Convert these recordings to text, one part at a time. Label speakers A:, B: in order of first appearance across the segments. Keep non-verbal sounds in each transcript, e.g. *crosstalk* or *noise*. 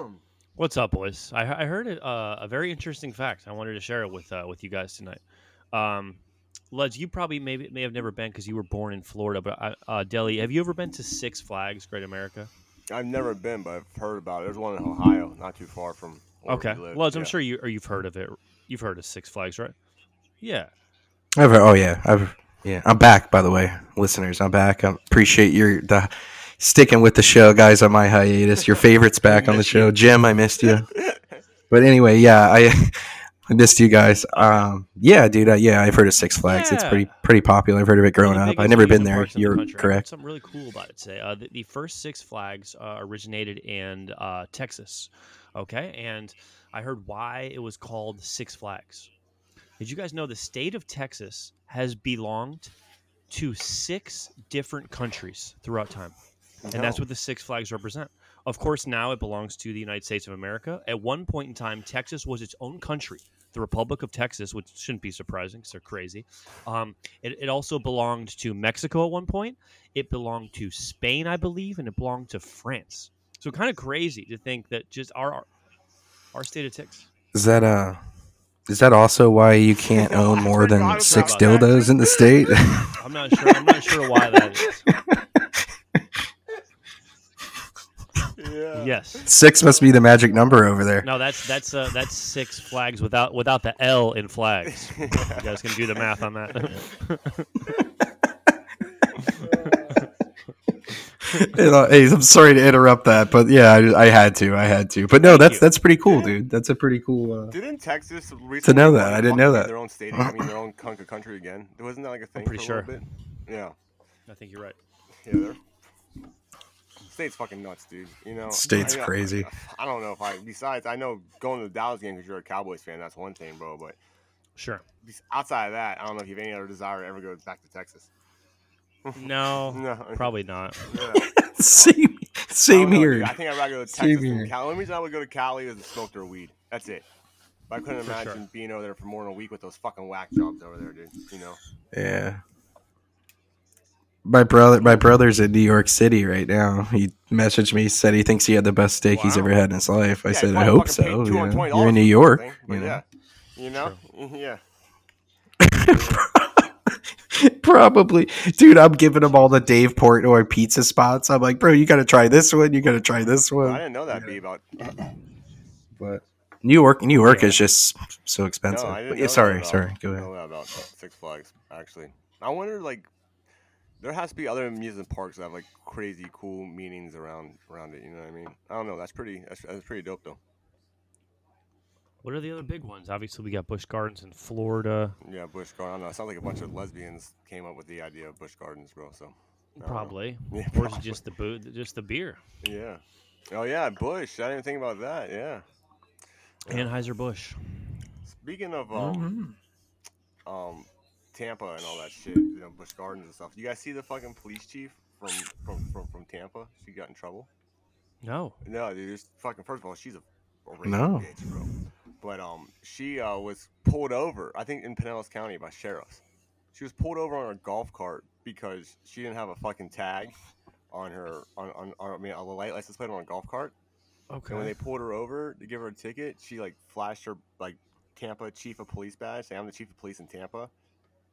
A: *coughs* What's up, boys? I, I heard it, uh, a very interesting fact. I wanted to share it with uh, with you guys tonight. Um, Ledge, you probably maybe may have never been because you were born in Florida, but uh, uh, Deli, have you ever been to Six Flags Great America?
B: I've never been, but I've heard about it. There's one in Ohio, not too far from. Where
A: Okay,
B: we live.
A: Ledge, I'm sure you or you've heard of it. You've heard of Six Flags, right? Yeah.
C: I've, heard, oh yeah, I've yeah. I'm back, by the way, listeners. I'm back. I appreciate your the sticking with the show, guys. On my hiatus, your favorites *laughs* back on the show. Jim, I missed you. *laughs* But anyway, yeah, I *laughs* I missed you guys. Um, yeah, dude. Uh, yeah, I've heard of Six Flags. It's pretty pretty popular. I've heard of it growing
A: the
C: up. I've never been there.
A: the
C: You're.
A: I heard
C: correct.
A: Something really cool about it today. Uh, the, the first Six Flags uh, originated in uh, Texas. Okay, and I heard why it was called Six Flags. Did you guys know the state of Texas has belonged to six different countries throughout time? And that's what the Six Flags represent. Of course, now it belongs to the United States of America. At one point in time, Texas was its own country, the Republic of Texas, which shouldn't be surprising because they're crazy. Um, it, it also belonged to Mexico at one point. It belonged to Spain, I believe, and it belonged to France. So kind of crazy to think that just our our, our state of Texas.
C: Is that uh? Is that also why you can't *laughs* own more than
B: about
C: six
B: that.
C: dildos in the state?
A: I'm not sure. I'm not sure why that is. *laughs*
B: Yeah.
A: Yes.
C: six must be the magic number over there.
A: No, that's that's uh, that's Six Flags without without the L in flags. *laughs* You guys can do the math on that. *laughs* *laughs*
C: You know, hey, I'm sorry to interrupt that, but yeah, I, I had to. I had to. But no,
A: Thank
C: that's
A: you.
C: that's pretty cool, dude. That's a pretty cool. Uh,
B: Didn't Texas recently
C: know that. I didn't know that.
B: Their own state. I mean, their own country again. Wasn't that like a thing
A: pretty
B: for a little bit? Yeah.
A: I think you're right.
B: Yeah. They're, state's fucking nuts, dude. You know.
C: State's
B: I, I-
C: crazy.
B: I don't know if I. Besides, I know going to the Dallas game because you're a Cowboys fan. That's one thing, bro. But
A: Sure.
B: outside of that, I don't know if you have any other desire to ever go back to Texas. *laughs* *laughs*
A: No,
B: No.
A: probably not. *laughs*
B: Yeah.
C: same,
B: I
C: same
B: know,
C: here.
B: dude. I think I'd rather go to Texas
C: here.
B: than Cali. The only reason I would go to Cali is to smoke their weed. That's it. But I couldn't
A: For sure.
B: imagine being over there for more than a week with those fucking whack jobs over there, dude. You know.
C: Yeah. My brother, my brother's in New York City right now. He messaged me, said he thinks he had the best steak he's ever had in his life. I
B: Yeah,
C: said, I hope so. you know.
B: $220
C: You're in New York. you know.
B: yeah, you know, mm, yeah. *laughs*
C: Probably, dude. I'm giving him all the Dave Portnoy pizza spots. I'm like, bro, you got to try this one. You got to try this one.
B: I didn't know that be about.
C: But New York, New York
A: Yeah.
C: is just so expensive.
B: No,
C: But yeah, sorry, sorry. Go
B: I
C: ahead.
B: know that about Six Flags. Actually, I wonder like there has to be other amusement parks that have like crazy cool meanings around around it. You know what I mean? I don't know. That's pretty. That's, that's pretty dope though.
A: What are the other big ones? Obviously, we got Busch Gardens in Florida.
B: Yeah, Bush Gardens. I don't know. It sounds like a bunch of lesbians came up with the idea of Bush Gardens, bro. So I don't.
A: Probably. *laughs*
B: Yeah,
A: Or is
B: probably.
A: it just the boot, just the beer?
B: Yeah. Oh yeah, Bush. I didn't think about that. Yeah. Yeah.
A: Anheuser Busch.
B: Speaking of um,
C: Mhm.
B: um, Tampa and all that shit, you know, Bush Gardens and stuff. You guys see the fucking police chief from from from, from Tampa? She got in trouble.
A: No.
B: No, dude. It's fucking. First of all, she's a, a racist
C: No.
B: bitch, bro. But um, she uh, was pulled over. I think in Pinellas County by sheriffs. She was pulled over on a golf cart because she didn't have a fucking tag on her on on, on I mean a light license plate on a golf cart.
A: Okay.
B: And when they pulled her over to give her a ticket, she like flashed her like Tampa chief of police badge, saying I'm the chief of police in Tampa.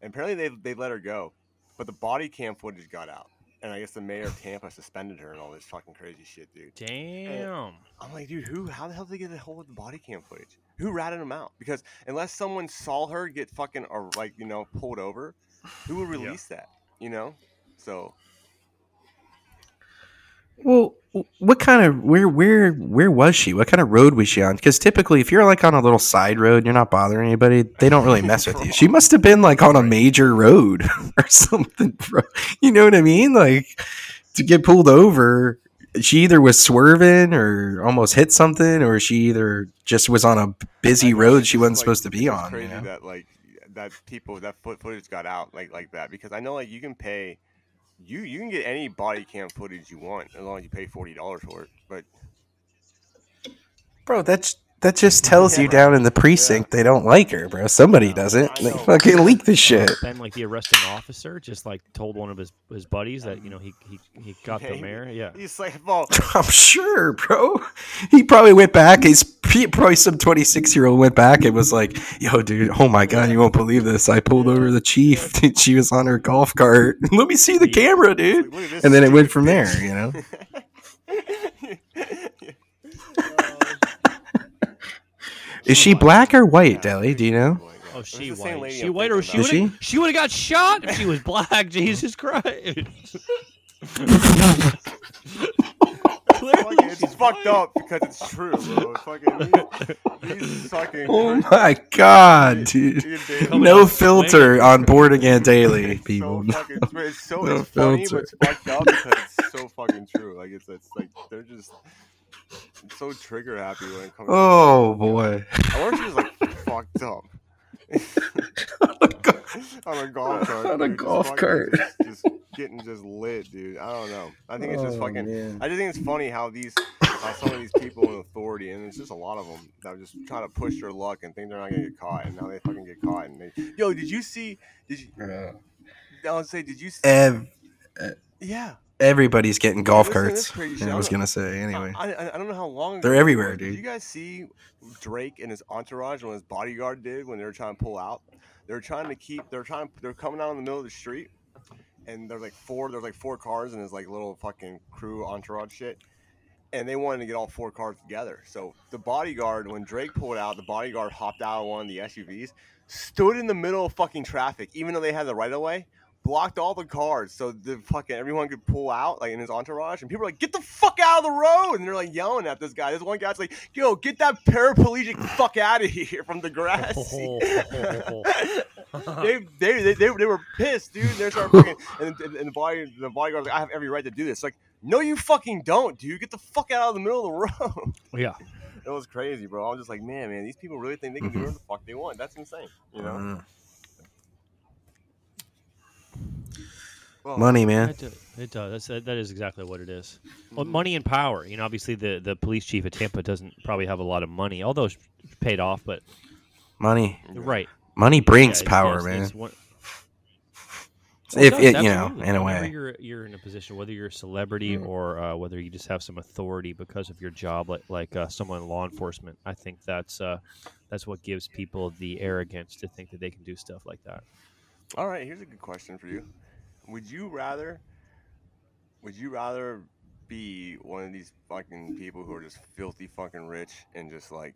B: And apparently they they let her go, but the body cam footage got out, and I guess the mayor of *sighs* Tampa suspended her and all this fucking crazy shit, dude.
A: Damn.
B: I'm like, dude, who? How the hell did they get a hold of the body cam footage? Who ratted them out? Because unless someone saw her get fucking or like you know pulled over, who would *laughs* release that? You know, so
C: Well, what kind of where where where was she? What kind of road was she on? Because typically, if you're like on a little side road, you're not bothering anybody. They don't really mess with you. She must have been like on a major road *laughs* or something. Bro. You know what I mean? Like to get pulled over, she either was swerving or almost hit something, or she either just was on a busy road she wasn't
B: like,
C: supposed to be on. You
B: Crazy
C: know?
B: that like that people that foot footage got out like like that because I know like you can pay, you you can get any body cam footage you want as long as you pay forty dollars for it. But
C: Bro, that's That just tells you
B: Yeah.
C: down in the precinct they don't like her, bro. Somebody
B: Yeah,
C: doesn't. They fucking leak the shit.
A: Then, like the arresting officer, just like told one of his, his buddies that you know he he, he got the mayor. Yeah,
B: He's like, well, *laughs*
C: I'm sure, bro. He probably went back. He's probably some 26 year old went back and was like, "Yo, dude, oh my god, you won't believe this. I pulled over the chief. *laughs* She was on her golf cart. *laughs* Let me see the camera, dude."
B: look
C: And then it went from there, you know. Is she black or white, Deli? Do you know?
A: Oh, she white. She
B: I'm
A: white or she would
C: Is
A: she would have got shot if she was black. *laughs* Jesus Christ!
B: Fucking- it's fucked up because it's true, bro. Fucking these, these fucking.
C: Oh my god, dude.
B: Ian
C: No
A: out
C: filter on board again daily, people.
B: So fucking, it's so
C: No
B: it's funny,
C: filter.
B: but it's fucked up because it's so fucking true. Like it's it's like they're just so trigger happy when it comes. to
C: Oh boy.
B: I wonder if she was like fucked up. *laughs* on a golf cart.
C: On a
B: dude, just
C: golf cart.
B: Just, just getting just lit, dude. I don't know. I think it's just
C: Oh,
B: fucking.
C: man.
B: I just think it's funny how these, how some of these people in authority, and it's just a lot of them that are just trying to push their luck and think they're not gonna get caught, and now they fucking get caught. And they, yo, did you see? Did you? I was say, did you? See,
C: Ev- eh,
B: yeah.
C: Everybody's getting golf carts. Yeah. I was gonna say anyway.
B: I, I, I don't know how long
C: They're everywhere, dude.
B: Did you guys see Drake and his entourage when his bodyguard did when they were trying to pull out? They're trying to keep. They're trying. They're coming out in the middle of the street, and there's like four. There's like four cars and his like little fucking crew entourage shit. And they wanted to get all four cars together. So the bodyguard, when Drake pulled out, the bodyguard hopped out of one of the SUVs, stood in the middle of fucking traffic, even though they had the right of way, blocked all the cars so the fucking everyone could pull out like in his entourage and people are like get the fuck out of the road! And they're like yelling at this guy. This one guy's like yo get that paraplegic *laughs* fuck out of here from the grass. Seat." *laughs* *laughs* they, they, they, they, they were pissed dude. They started fucking and, and, and the body the bodyguard's like I have every right to do this. Like no you fucking don't dude. Get the fuck out of the middle of the road.
A: Yeah,
B: it was crazy bro. I was just like man man these people really think they can do whatever the fuck they want. That's insane you know?
C: Mm.
B: Well,
C: Money, man.
A: it, it does. That's, that, that is exactly what it is. Well, money and power. You know, obviously the the police chief at Tampa doesn't probably have a lot of money, although it's paid off. But
C: Money.
A: Right,
C: Money brings
A: Yeah, it's-
C: power,
A: it's-
C: man.
A: it's one-
C: if
A: does,
C: it, you know,
A: absolutely.
C: in a
A: Whenever
C: way.
A: you're you're in a position, whether you're a celebrity
C: Mm.
A: or uh, whether you just have some authority because of your job, like like uh, someone in law enforcement, I think that's uh, that's what gives people the arrogance to think that they can do stuff like that.
B: All right, here's a good question for you. Would you rather would you rather be one of these fucking people who are just filthy fucking rich and just like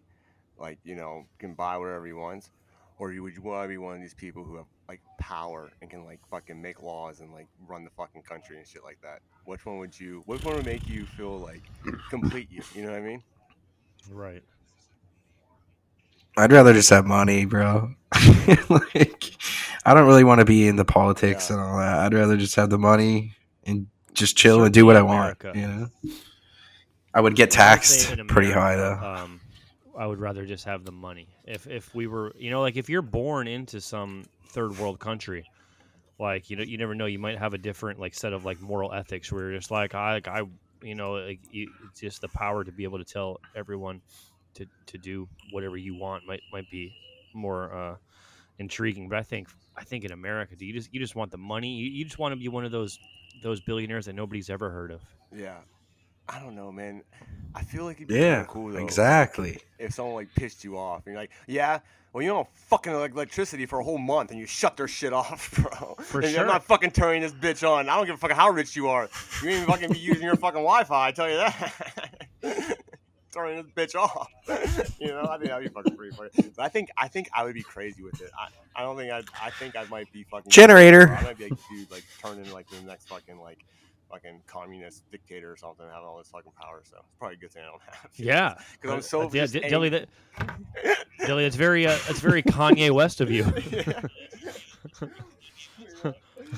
B: like, you know, can buy whatever he wants? Or you would you want to be one of these people who have like power and can like fucking make laws and like run the fucking country and shit like that? Which one would you which one would make you feel like complete you? You know what I mean?
A: Right.
C: I'd rather just have money, bro. *laughs* like, I don't really want to be in the politics
B: Yeah.
C: and all that. I'd rather just have the money and just chill and do what I want. You know, I would get
A: I would say
C: taxed
A: in *laughs*
C: pretty high though.
A: Um, I would rather just have the money. If if we were, you know, like if you're born into some third world country, like you know, you never know, you might have a different like set of like moral ethics where you're just like I, like, I, you know, like you, it's just the power to be able to tell everyone to to do whatever you want might might be more uh, intriguing. But I think I think in America, do you just you just want the money? You, you just want to be one of those those billionaires that nobody's ever heard of.
B: Yeah. I don't know, man. I feel like it'd be
C: Yeah,
B: cool though.
C: exactly.
B: if someone like pissed you off and you're like, yeah, well, you don't fucking like electricity for a whole month and you shut their shit *laughs* off, bro.
A: For
B: And
A: sure.
B: I'm not fucking turning this bitch on. I don't give a fuck how rich you are. You ain't even fucking be using your fucking Wi-Fi. I tell you that. *laughs* turning this bitch off. *laughs* you know, I think that'd be fucking pretty funny. But I think I think I would be crazy with it. I, I don't think I I think I might be fucking
C: Generator.
B: I might be like dude, like turn into like the next fucking like fucking communist dictator or something, having all this fucking power. So it's probably a good thing I don't have.
A: Yeah, *laughs*
B: because I'm so
A: uh, yeah, D- Dilly, that, Dilly, that's very uh, that's very Kanye West of you. *laughs*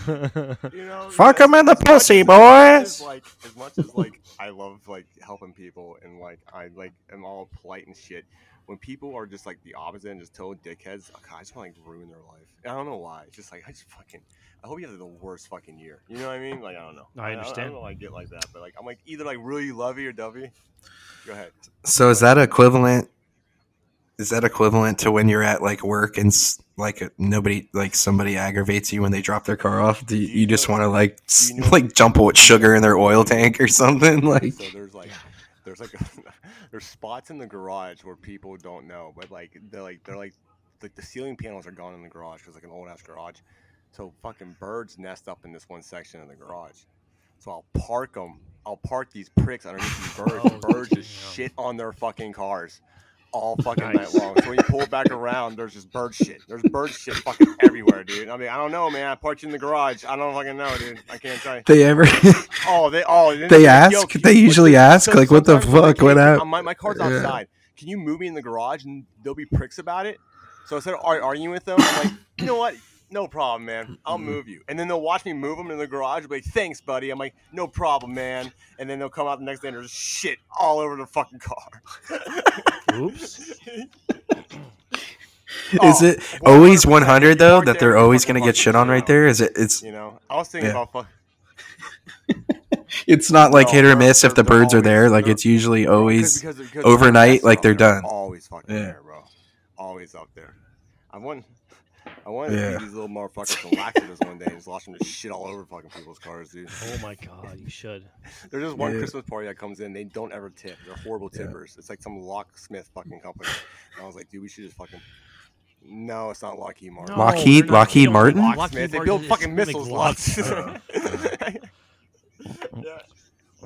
B: you know, *laughs*
C: Fuck
B: as-
C: 'em in the
B: as much
C: pussy,
B: as- as much as,
C: boys.
B: Like as much as like I love like helping people and like I like am all polite and shit. When people are just like the opposite and just total dickheads, oh, God, I just want to like ruin their life. And I don't know why. It's just like I just fucking. I hope you have the worst fucking year. You know what I mean? Like I don't know.
A: I
B: I,
A: understand.
B: don't know why I get like that, but like I'm like either like really lovey or dovey. Go ahead.
C: So is that equivalent is that equivalent to when you're at like work and like uh, nobody like somebody aggravates you when they drop their car off? Do you,
B: you
C: you just want to like
B: you know-
C: like jump with sugar in their oil tank or something? Like
B: So there's like, there's like, a, *laughs* there's spots in the garage where people don't know, but like they're like they're like, like the ceiling panels are gone in the garage because like an old ass garage. So fucking birds nest up in this one section of the garage. So I'll park them. I'll park these pricks underneath these birds. *laughs*
A: Oh,
B: birds just shit on their fucking cars all fucking
A: Nice.
B: night long. So when you pull back around, there's just bird shit. There's bird shit fucking everywhere, dude. I mean, I don't know, man. I parked you in the garage. I don't fucking know, dude. I can't tell you.
C: they ever *laughs*
B: Oh, they oh
C: They
B: they're
C: ask?
B: "Yo,
C: They usually
B: so-
C: ask, like, what the
B: sometimes I'm like,
C: fuck, what
B: "Hey,
C: hap-
B: uh, My, my car's
C: Yeah.
B: outside. Can you move me in the garage? And they'll be pricks about it. So instead of ar- arguing with them, I'm like, you know what? No problem, man. *clears throat* I'll move you. And then they'll watch me move them in the garage. They'll be like, thanks, buddy. I'm like, no problem, man. And then they'll come out the next day and there's shit all over the fucking car. *laughs*
A: Oops. *laughs*
C: is
B: Oh,
C: it always
B: 100%.
C: 100 though that they're always gonna get shit on right there? Is it? It's
B: You know, I was thinking
C: Yeah.
B: about fuck. *laughs*
C: it's not like
B: No,
C: hit or miss if the birds are there. Like it's usually always
B: because- because
C: overnight,
B: they're
C: like, they're done.
B: Always fucking
C: Yeah.
B: there, bro. Always up there. I want, I want to
C: Yeah.
B: feed these little motherfuckers some laxatives one day and just watch them just shit all over fucking people's cars, dude.
A: Oh my god, you should. *laughs*
B: There's just one
C: Yeah.
B: Christmas party that comes in. They don't ever tip. They're horrible
C: Yeah.
B: tippers. It's like some locksmith fucking company. And I was like, dude, we should just fucking. No, it's not Lockheed Martin.
A: No,
C: Lockheed- Lockheed
A: they don't
C: Martin?
A: Lockheed
B: Locksmith. They build fucking
A: they make
B: missiles.
A: locks.
B: Locks. *laughs* yeah.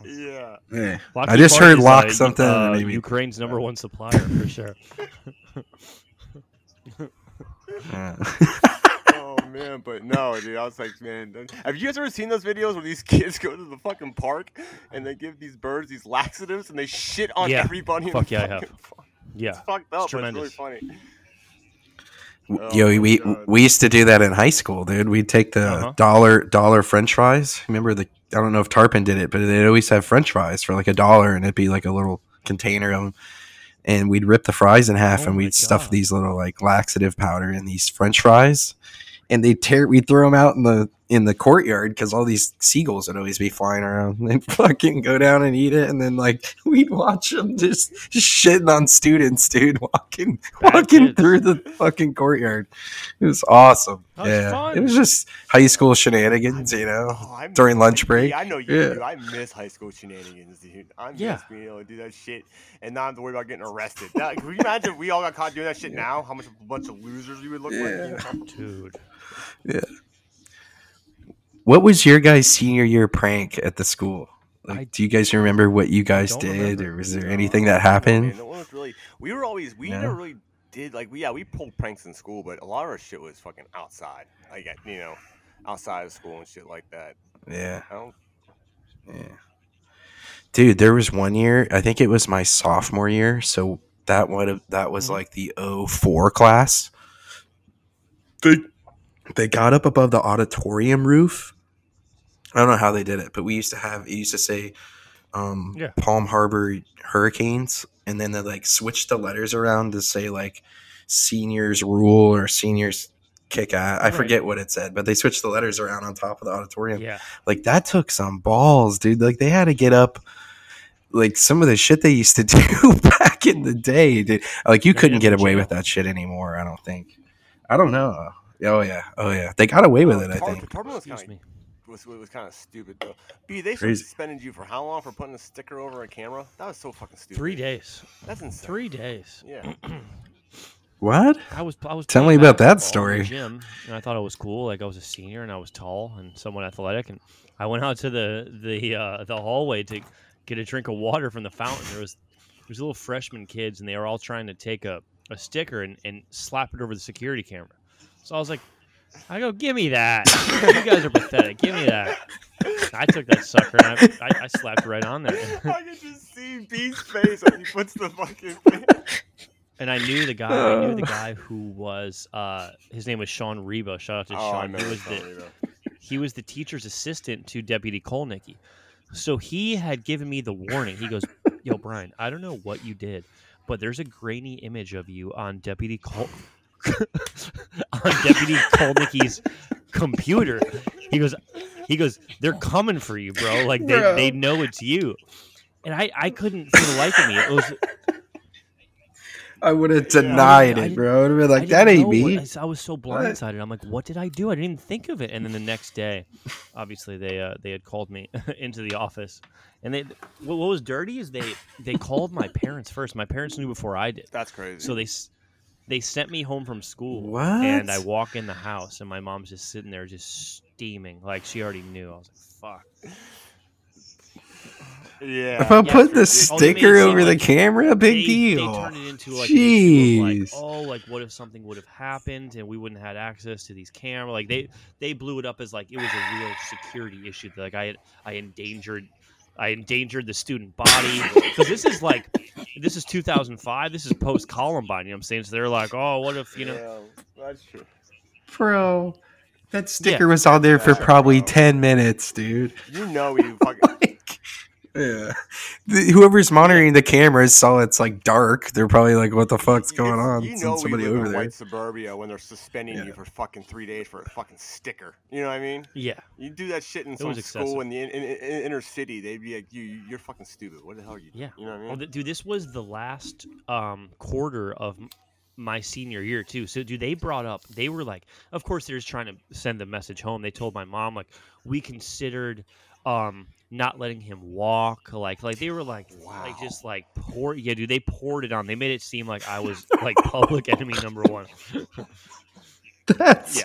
B: Yeah.
C: Yeah. I just heard lock
A: uh,
C: something,
A: Uh,
C: maybe-
A: Ukraine's number one supplier for sure. *laughs*
C: Yeah.
B: Oh man, but no, dude. I was like, man, have you guys ever seen those videos where these *laughs* kids go to the fucking park and they give these birds these laxatives and they shit on
A: Yeah.
B: everybody? in
A: Fuck
B: the
A: yeah, I have.
B: park?
A: Yeah.
B: It's fucked up,
A: It's
B: but it's really funny. Oh
C: Yo, we
B: God.
C: we used to do that in high school, dude. We'd take the
A: Uh-huh.
C: dollar dollar French fries. Remember the? I don't know if Tarpon did it, but they'd always have French fries for like a dollar, and it'd be like a little container of them. And we'd rip the fries in half,
A: Oh
C: and we'd stuff
A: God.
C: these little like laxative powder in these French fries, and they tear. We'd throw them out in the in the courtyard because all these seagulls would always be flying around. *laughs* They'd fucking go down and eat it, and then like *laughs* we'd watch them just, just shitting on students, dude, *laughs* walking
A: Bad
C: walking
A: kids.
C: through the fucking courtyard. It was awesome.
A: That was
C: yeah,
A: fun.
C: it was just high school shenanigans, you know.
B: Oh,
C: During lunch
B: like,
C: break?
B: I know you
C: Yeah.
B: do. I miss high school shenanigans, dude. I miss
A: Yeah.
B: being able to do that shit and not have to worry about getting arrested. That, can you imagine if we all got caught doing that shit now? How much of a bunch of losers we would look like? You know?
C: What was your guys' senior year prank at the school? Like,
A: I-
C: do you guys remember what you guys did,
A: remember.
C: or was there
B: No,
C: anything that
B: don't know, man.
C: happened?
B: No one was really. We were always. We
C: No?
B: never really did like. We, yeah, we pulled pranks in school, but a lot of our shit was fucking outside. Like you know, outside of school and shit like that.
C: Yeah, yeah. Dude, there was one year. I think it was my sophomore year. So that would have that was
A: Mhm.
C: like the 04 class. They they got up above the auditorium roof. I don't know how they did it, but we used to have it used to say um,
A: Yeah.
C: Palm Harbor Hurricanes, and then they like switched the letters around to say like seniors rule or seniors kick ass. I
A: Right.
C: forget what it said, but they switched the letters around on top of the auditorium.
A: Yeah.
C: Like that took some balls, dude. Like they had to get up. Like some of the shit they used to *laughs* do back in the day, dude. Like you
A: Yeah,
C: couldn't get away
A: jail.
C: with that shit anymore. I don't think. I don't know. Oh yeah. Oh yeah. They got away with
B: Oh,
C: it. I think.
B: Tarpon was
A: Excuse me.
B: Of was, was kind of stupid though. B, they
C: Crazy.
B: suspended you for how long for putting a sticker over a camera? That was so fucking stupid.
A: Three days.
B: That's insane.
A: Three days.
B: Yeah. *clears throat*
C: What?
A: I was I was
C: Tell me about that
A: basketball in the
C: story.
A: Gym, and I thought it was cool. Like I was a senior and I was tall and somewhat athletic, and I went out to the the uh, the hallway to get a drink of water from the fountain. There was there was little freshman kids, and they were all trying to take a, a sticker and, and slap it over the security camera. So I was like, I go, give me that. you guys are pathetic. Give me that. I took that sucker and I, I, I slapped right on there. *laughs*
B: I can just see B's face as he puts the fucking.
A: and I knew the guy. I knew the guy who was. Uh, his name was Sean Reba. Shout out to
B: oh, I
A: Sean. He
B: remember
A: was the
B: Sean Reba.
A: he was the teacher's assistant to Deputy Kolnicki. So he had given me the warning. He goes, "Yo, Brian, I don't know what you did, but there's a grainy image of you on Deputy Kol *laughs* on Deputy Kolnicki's computer." He goes, "He goes, they're coming for you, bro. Like they,
C: Bro.
A: they know it's you." And I, I couldn't for the life of me. It was
C: I would have
B: Yeah.
C: denied
A: I
C: it,
A: didn't-
C: bro. I would have been like, that ain't me.
A: what- I was so blindsided. I'm like, what did I do? I didn't even think of it. And then the next day, obviously they uh, they had called me *laughs* into the office, and they what, what was dirty is they they called my parents first. My parents knew before I did,
B: That's crazy.
A: so they s- they sent me home from school. And I walk in the house, and my mom's just sitting there, just steaming, like she already knew. I was like, fuck.
B: yeah.
C: If I
A: Yeah,
C: put the
B: it's ridiculous.
A: Oh, they made it
C: sticker over
A: like
C: the camera, big
A: they,
C: deal.
A: They turned it into like, an issue of, like, oh, like what if something would have happened and we wouldn't have had access to these cameras? Like they they blew it up as like it was a real security issue. That like I had I endangered I endangered the student body *laughs* because this is like this is 2005. This is post Columbine. You know what I'm saying? So they're like, oh, what if you know?
B: Yeah, that's true.
C: Bro, that sticker was on there for
B: Yeah,
C: probably
B: bro.
C: 10 minutes, dude.
B: You know you fucking. *laughs*
C: Like, yeah. The, whoever's monitoring the cameras saw it's like dark. They're probably like, what the fuck's going on?
B: You
C: Send
B: know we
C: somebody
B: live
C: over
B: in
C: there.
B: white suburbia when they're suspending
C: Yeah.
B: you for fucking three days for a fucking sticker. You know what I mean?
A: Yeah,
B: You do that shit in
A: It
B: some
A: was
B: school in the in, in, in inner city, they'd be like, "You, you're fucking stupid. What the hell are you?" doing?"
A: Yeah.
B: You know what I mean?
A: Well, dude, this was the last um, quarter of my senior year too. So, dude, they brought up. They were like, of course, they're just trying to send the message home. They told my mom like, we considered um, not letting him walk. Like, like they were like, like just like pour. Yeah, dude, they poured it on. They made it seem like I was like public *laughs* enemy number one.
C: That's
A: Yeah.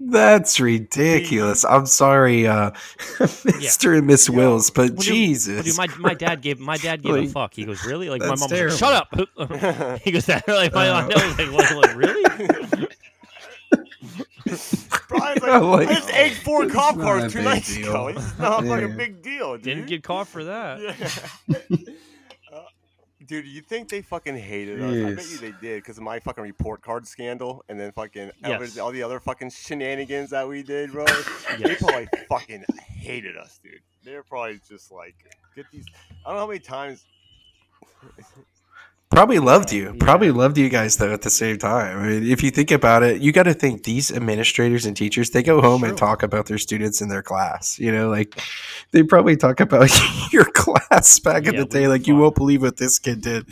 C: that's ridiculous. I'm sorry, uh, *laughs* Mr. and Miss
B: Yo.
C: Wills, but
A: Well, dude-
C: Jesus.
A: Well, dude, my, my dad gave my dad gave a fuck. He goes, really? Like my
C: that's
A: mom was like, shut up. *laughs* he goes, that like my
C: Uh,
A: I was like, what, like really?
B: Brian's *laughs*
C: I'm
B: like,
C: like,
B: I just ate four
C: it's
B: cop cars two nights
C: deal.
B: ago. It's not like a big deal, dude.
A: Didn't get caught for that.
B: Yeah. *laughs* *laughs* Uh, Dude, you think they fucking hated us? I bet you they did because of my fucking report card scandal and then fucking
A: Yes.
B: all the other fucking shenanigans that we did, bro. They probably fucking hated us, dude. They're probably just like, get these. I don't know how many times.
C: Probably loved you.
A: Yeah.
C: Probably loved you guys though at the same time. I mean, if you think about it, you got to think these administrators and teachers, they go home and talk about their students in their class. You know, like they probably talk about *laughs* your class back in the day.
A: we
C: Like you won't believe what this kid did.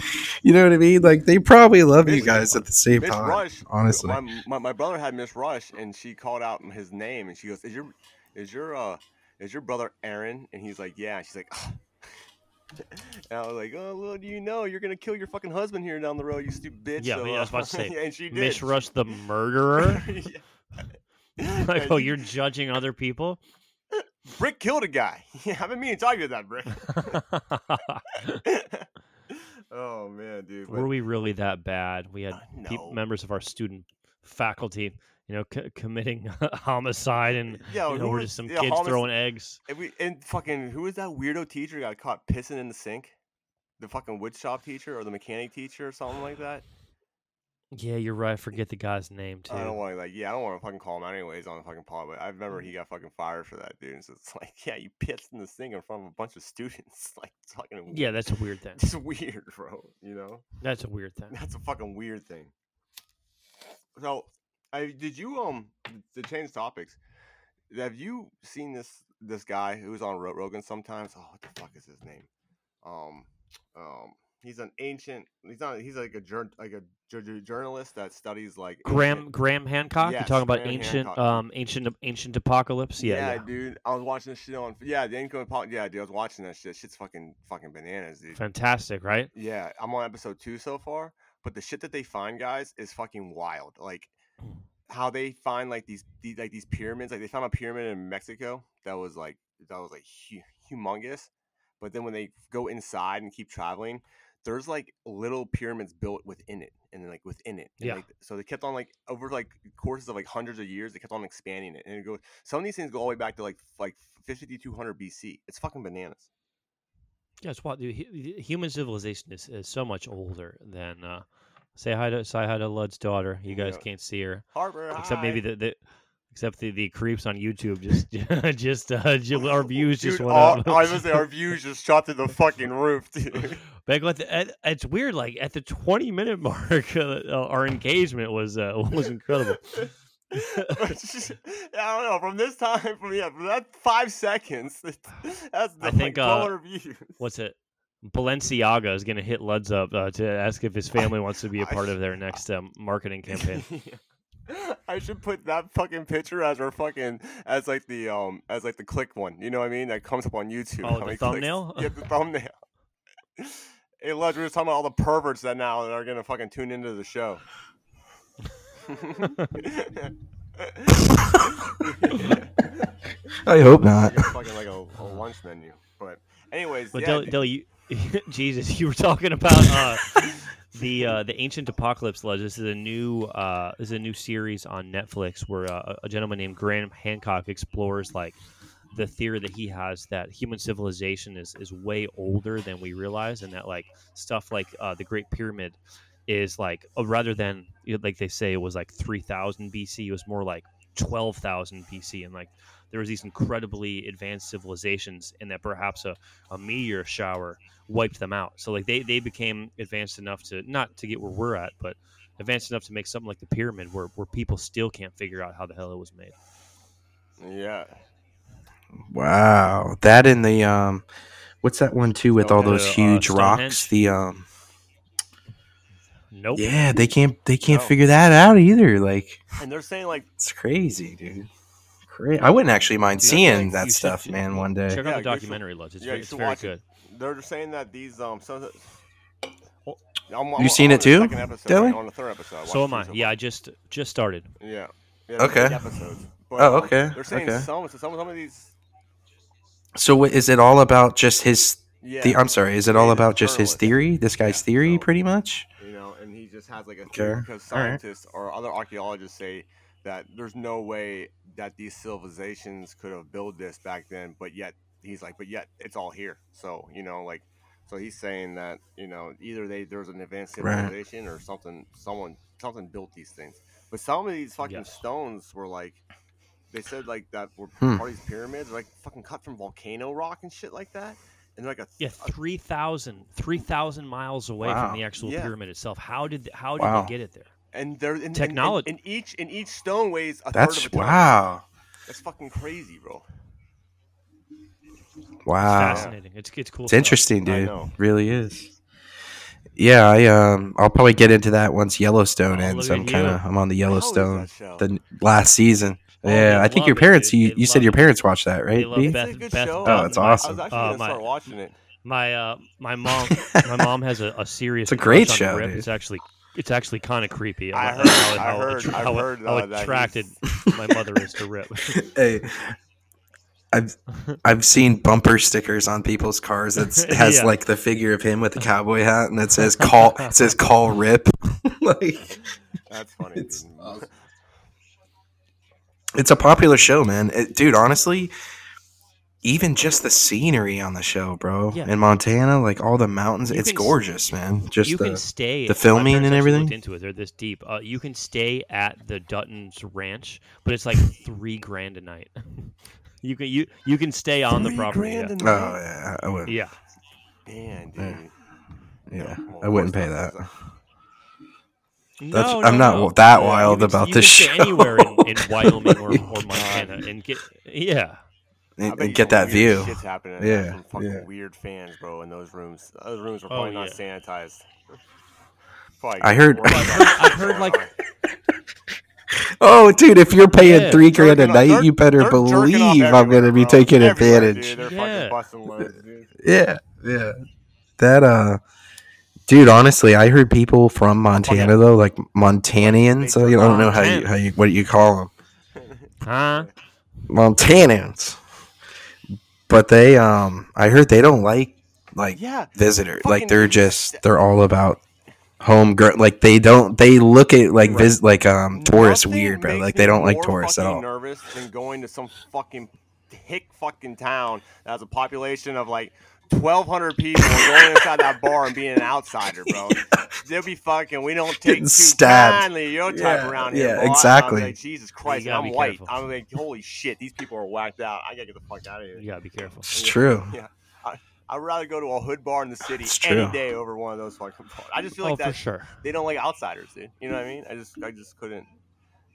C: You know what I mean? Like they probably love you guys at the same
B: Miss
C: time.
B: Rush,
C: honestly.
B: my, my, my brother had Miss Rush, and she called out his name, and she goes, "Is your is your uh is your brother Aaron?" And he's like, "Yeah." And she's like, and I was like, "Oh, well, do you know you're gonna kill your fucking husband here down the road, you stupid bitch?"
A: Yeah,
B: so,
A: yeah, I was about to say,
B: yeah, *laughs* and she did.
A: Miss Rush the murderer. *laughs* *laughs* Like, oh, you're judging other people.
B: Brick killed a guy. Yeah, I've been meaning to talk about that, Brick. oh man, dude.
A: Were
B: but-
A: we really that bad? We had
B: Uh, no.
A: members of our student faculty, you know, c- committing *laughs* homicide, and *laughs*
B: Yeah,
A: you know,
B: was-
A: just some
B: yeah,
A: kids
B: homic-
A: throwing eggs.
B: And we and fucking who was that weirdo teacher got caught pissing in the sink? The fucking wood shop teacher or the mechanic teacher or something like that.
A: Yeah, you're right. I forget the guy's name too.
B: I don't want to like yeah, I don't want to fucking call him out anyways on the fucking pod, but I remember he mm-hmm. got fucking fired for that, dude. So it's *laughs* like, yeah, you pissed in the sink in front of a bunch of students, like fucking
A: Yeah, that's a weird thing.
B: it's weird, bro. You know,
A: That's a weird thing.
B: that's a fucking weird thing. So, I did you um to change topics? Have you seen this this guy who's on Rogan sometimes? Oh, what the fuck is his name? Um, um, he's an ancient. He's not. He's like a jour- like a jour- jour- journalist that studies like
A: Graham
B: ancient-
A: Graham Hancock.
B: Yes,
A: You're talking about
B: Graham
A: ancient
B: Hancock.
A: um ancient ancient apocalypse. Yeah, yeah.
B: dude. I was watching this shit on. Yeah, the income. Pol- yeah, dude. I was watching that shit. Shit's fucking fucking bananas, dude.
A: Fantastic, right?
B: Yeah, I'm on episode two so far, but the shit that they find, guys, is fucking wild. Like how they find like these, these like these pyramids. Like they found a pyramid in Mexico that was like that was like hu- humongous, but then when they go inside and keep traveling, there's like little pyramids built within it, and then like within it. And,
A: Yeah.
B: like, so they kept on like over like courses of like hundreds of years, they kept on expanding it, and it goes. Some of these things go all the way back to like like 5200 BC. It's fucking bananas.
A: Yeah, it's what dude, hu- human civilization is, is so much older than. uh Say hi to say hi to Lud's daughter. You guys
B: Yeah.
A: can't see her, except maybe the, the except the, the creeps on YouTube. Just *laughs* just uh, *laughs* our views just went
B: all-
A: up.
B: I was say our views just shot through the fucking roof, *laughs* dude.
A: Back at the, at, it's weird. Like at the twenty minute mark, uh, our engagement was uh, was incredible.
B: Just- I don't know. From this time, from yeah, from that five seconds, that's
A: I
B: the,
A: think,
B: like
A: uh,
B: 1200 views.
A: What's it? Balenciaga is going to hit Luds up uh, to ask if his family wants to be a *laughs* part of their next um, marketing campaign. *laughs*
B: I should put that fucking picture as our fucking as like the um as like the click one. You know what I mean? That comes up on YouTube.
A: Oh, the
B: many clicks-
A: thumbnail? *laughs*
B: Yeah, the thumbnail. Hey, Les, we were talking about all the perverts that now that are gonna fucking tune into the show.
C: I hope not.
B: It's fucking like a, a lunch menu. But anyways,
A: But
B: yeah,
A: Del,
B: d-
A: Del, you, *laughs* Jesus, you were talking about uh, the uh, the ancient apocalypse. legend. This is a new uh, this is a new series on Netflix where uh, a gentleman named Graham Hancock explores like the theory that he has that human civilization is is way older than we realize, and that like stuff like uh, the Great Pyramid is like uh, rather than like they say it was like three thousand BC, it was more like twelve thousand BC, and like there was these incredibly advanced civilizations, and that perhaps a, a meteor shower wiped them out. So like they they became advanced enough to not to get where we're at, but advanced enough to make something like the pyramid, where where people still can't figure out how the hell it was made.
B: yeah.
C: Wow, that in the um, what's that one too with all those
A: Uh,
C: huge
A: Stonehenge?
C: rocks? The um,
A: Nope.
C: yeah, they can't they can't
B: No.
C: figure that out either. Like
B: And they're saying like
C: it's crazy, dude. Great. I wouldn't actually mind
A: Dude,
C: seeing
B: like,
C: that
A: you should-
C: stuff, man. One day.
A: Check
B: Yeah,
A: out
B: you
A: the documentary, Lutz. It's,
B: yeah,
A: ve-
B: you
A: it's very
B: watch it.
A: good.
B: they're saying that these um some.
A: Oh.
B: I'm, I'm,
C: You seen
B: I'm
C: it
B: the
C: too,
B: second episode, right, on the third episode. I
A: So am I.
B: so
A: Yeah. I just just started.
B: Yeah. yeah
C: Okay.
B: Episodes. But,
C: Oh,
B: um,
C: okay,
B: They're saying
C: okay.
B: some, so some, some of these.
C: So what, is it all about just his?
B: Yeah.
C: The, I'm sorry. Is it all about just his
B: journalist.
C: theory? This guy's
B: Yeah,
C: theory,
B: so-
C: pretty much.
B: you know, and he just has like a
C: Okay,
B: because
C: all right.
B: scientists or other archaeologists say that there's no way that these civilizations could have built this back then, but yet he's like, but yet it's all here. So you know, like, so he's saying that you know either they there's an advanced
C: Right.
B: civilization or something, someone something built these things. But some of these fucking
A: Yes.
B: stones were like. They said like that were
C: Hmm.
B: part of these pyramids, like fucking cut from volcano rock and shit like that, and they're like a
A: Yeah, 3,000 3,000 miles away
C: Wow.
A: from the actual
B: Yeah.
A: pyramid itself. How did how did
C: Wow.
A: they get it there?
B: And they're in,
A: Technology.
B: And, and each and each stone weighs a
C: That's
B: third of a ton.
C: wow,
B: That's fucking crazy, bro.
A: Wow, It's
C: wow.
A: fascinating. It's it's cool.
C: It's
A: stuff.
C: interesting,
B: I
C: dude.
B: know.
C: Really is. Yeah, I um, I'll probably get into that once Yellowstone
A: Oh,
C: ends. I'm kind of I'm on the
B: How old is
C: Yellowstone,
B: that
C: the last season.
A: Oh,
C: yeah, I think your
A: love it,
C: parents. You, you said your parents watched that,
A: They
C: right?
A: love Beth,
B: It's a good
A: Beth
B: show.
C: Oh, it's
A: my-
B: I was
C: awesome.
B: actually
A: Uh,
B: gonna
A: my-
B: start watching it.
A: My uh, my mom, *laughs* my mom has a, a serious.
C: It's a great show, dude.
A: It's actually, it's actually kind of creepy.
B: I
A: how-
B: heard-
A: how,
B: I
A: how,
B: heard-
A: attra-
B: I've
A: how,
B: heard,
A: how
B: uh,
A: attracted *laughs* my mother is to Rip. *laughs*
C: hey, I've I've seen bumper stickers on people's cars that *laughs* has
A: Yeah.
C: like the figure of him with the cowboy hat, and it says "call." It says "call Rip." like
B: That's funny.
C: It's it's a popular show, man. It, dude, honestly, even just the scenery on the show, bro,
A: Yeah.
C: in Montana, like all the mountains,
A: You
C: it's
A: can s-
C: gorgeous, man. Just
A: you
C: the
A: can stay.
C: the filming and everything?
A: Into it. They're this deep. Uh, you can stay at the Dutton's Ranch, but it's like *laughs* three grand a night. *laughs* you can you you can stay on the property.
B: grand
A: Yeah.
B: a
C: oh yeah, I would.
A: yeah.
B: Damn,
C: Yeah.
B: dude.
C: Yeah,
B: Well,
C: I wouldn't pay
B: off,
C: that.
A: No,
C: I'm
A: no,
C: not
A: no.
C: that
A: Yeah,
C: wild
A: you can,
C: about
A: you
C: the
A: can stay
C: show.
A: anywhere in, in *laughs* Wyoming or, or Montana and get yeah.
B: I
C: And, and get that view.
B: Shit's happening.
C: Yeah,
B: Yeah, some fucking
C: yeah.
B: weird fans, bro, in those rooms. Those rooms are
A: Oh,
B: probably not
A: yeah.
B: sanitized. Probably
C: I heard-
A: I've heard- I've heard, like- *laughs* *laughs*
C: Oh, dude, if you're paying
A: Yeah.
C: three grand a
B: Jerking off-
C: night,
B: they're-
C: you better
B: they're jerking off
C: believe I'm gonna be
B: bro.
C: taking
B: Everywhere,
C: advantage.
B: Dude.
A: Yeah.
B: loads, dude.
C: Yeah, yeah. That uh dude, honestly, I heard people from Montana though, like Montanans. So you I don't know how you how you what you call them,
A: Huh? *laughs*
C: Montanans. But they um I heard they don't like like
B: Yeah.
C: visitors. Like they're just they're all about home girl like they don't they look at like
B: Right.
C: vis like um tourists
B: Nothing
C: weird bro like they don't like tourists at all
B: Nervous than going to some fucking hick fucking town that has a population of like twelve hundred people going inside that bar and being an outsider, bro. *laughs* They'll be fucking. We don't take
C: Getting
B: too
C: stabbed.
B: kindly your type
C: Yeah,
B: around here.
C: yeah,
B: bro. I'm
C: exactly.
B: like, Jesus Christ, I'm white.
A: careful.
B: I'm like, holy shit, these people are whacked out. I gotta get the fuck out of here.
A: You gotta be careful.
C: it's true *laughs*
B: Yeah. I, I'd rather go to a hood bar in the city any day over one of those fucking bars. I just feel
A: oh,
B: like
A: for
B: that
A: sure.
B: they don't like outsiders, dude. You know what I mean? I just I just couldn't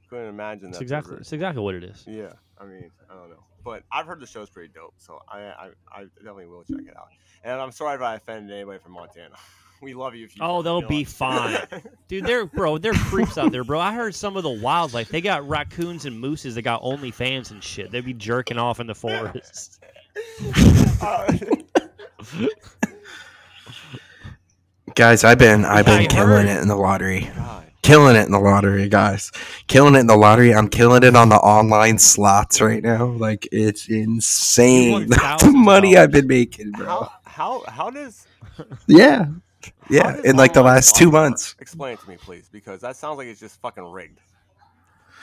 B: couldn't imagine
A: It's
B: that.
A: exactly it's exactly what it is.
B: Yeah, I mean, I don't know, but I've heard the show's pretty dope, so I, I, I definitely will check it out. And I'm sorry if I offended anybody from Montana. *laughs* We love you. If you
A: Oh, they'll be
B: what?
A: fine. *laughs* Dude, they're bro, they're creeps out there, bro. I heard some of the wildlife. They got raccoons and mooses that got only fans and shit. They'd be jerking off in the forest. *laughs*
B: Uh,
C: Guys, I've been I've been killing it in the lottery.
B: God.
C: Killing it in the lottery, guys. Killing it in the lottery. I'm killing it on the online slots right now. Like it's insane *laughs* the
A: $1,000.
C: money I've been making, bro.
B: How how how does *laughs*
C: Yeah. Yeah.
B: does
C: In like the last two
B: slots work?
C: months.
B: Explain it to me, please, because that sounds like it's just fucking rigged.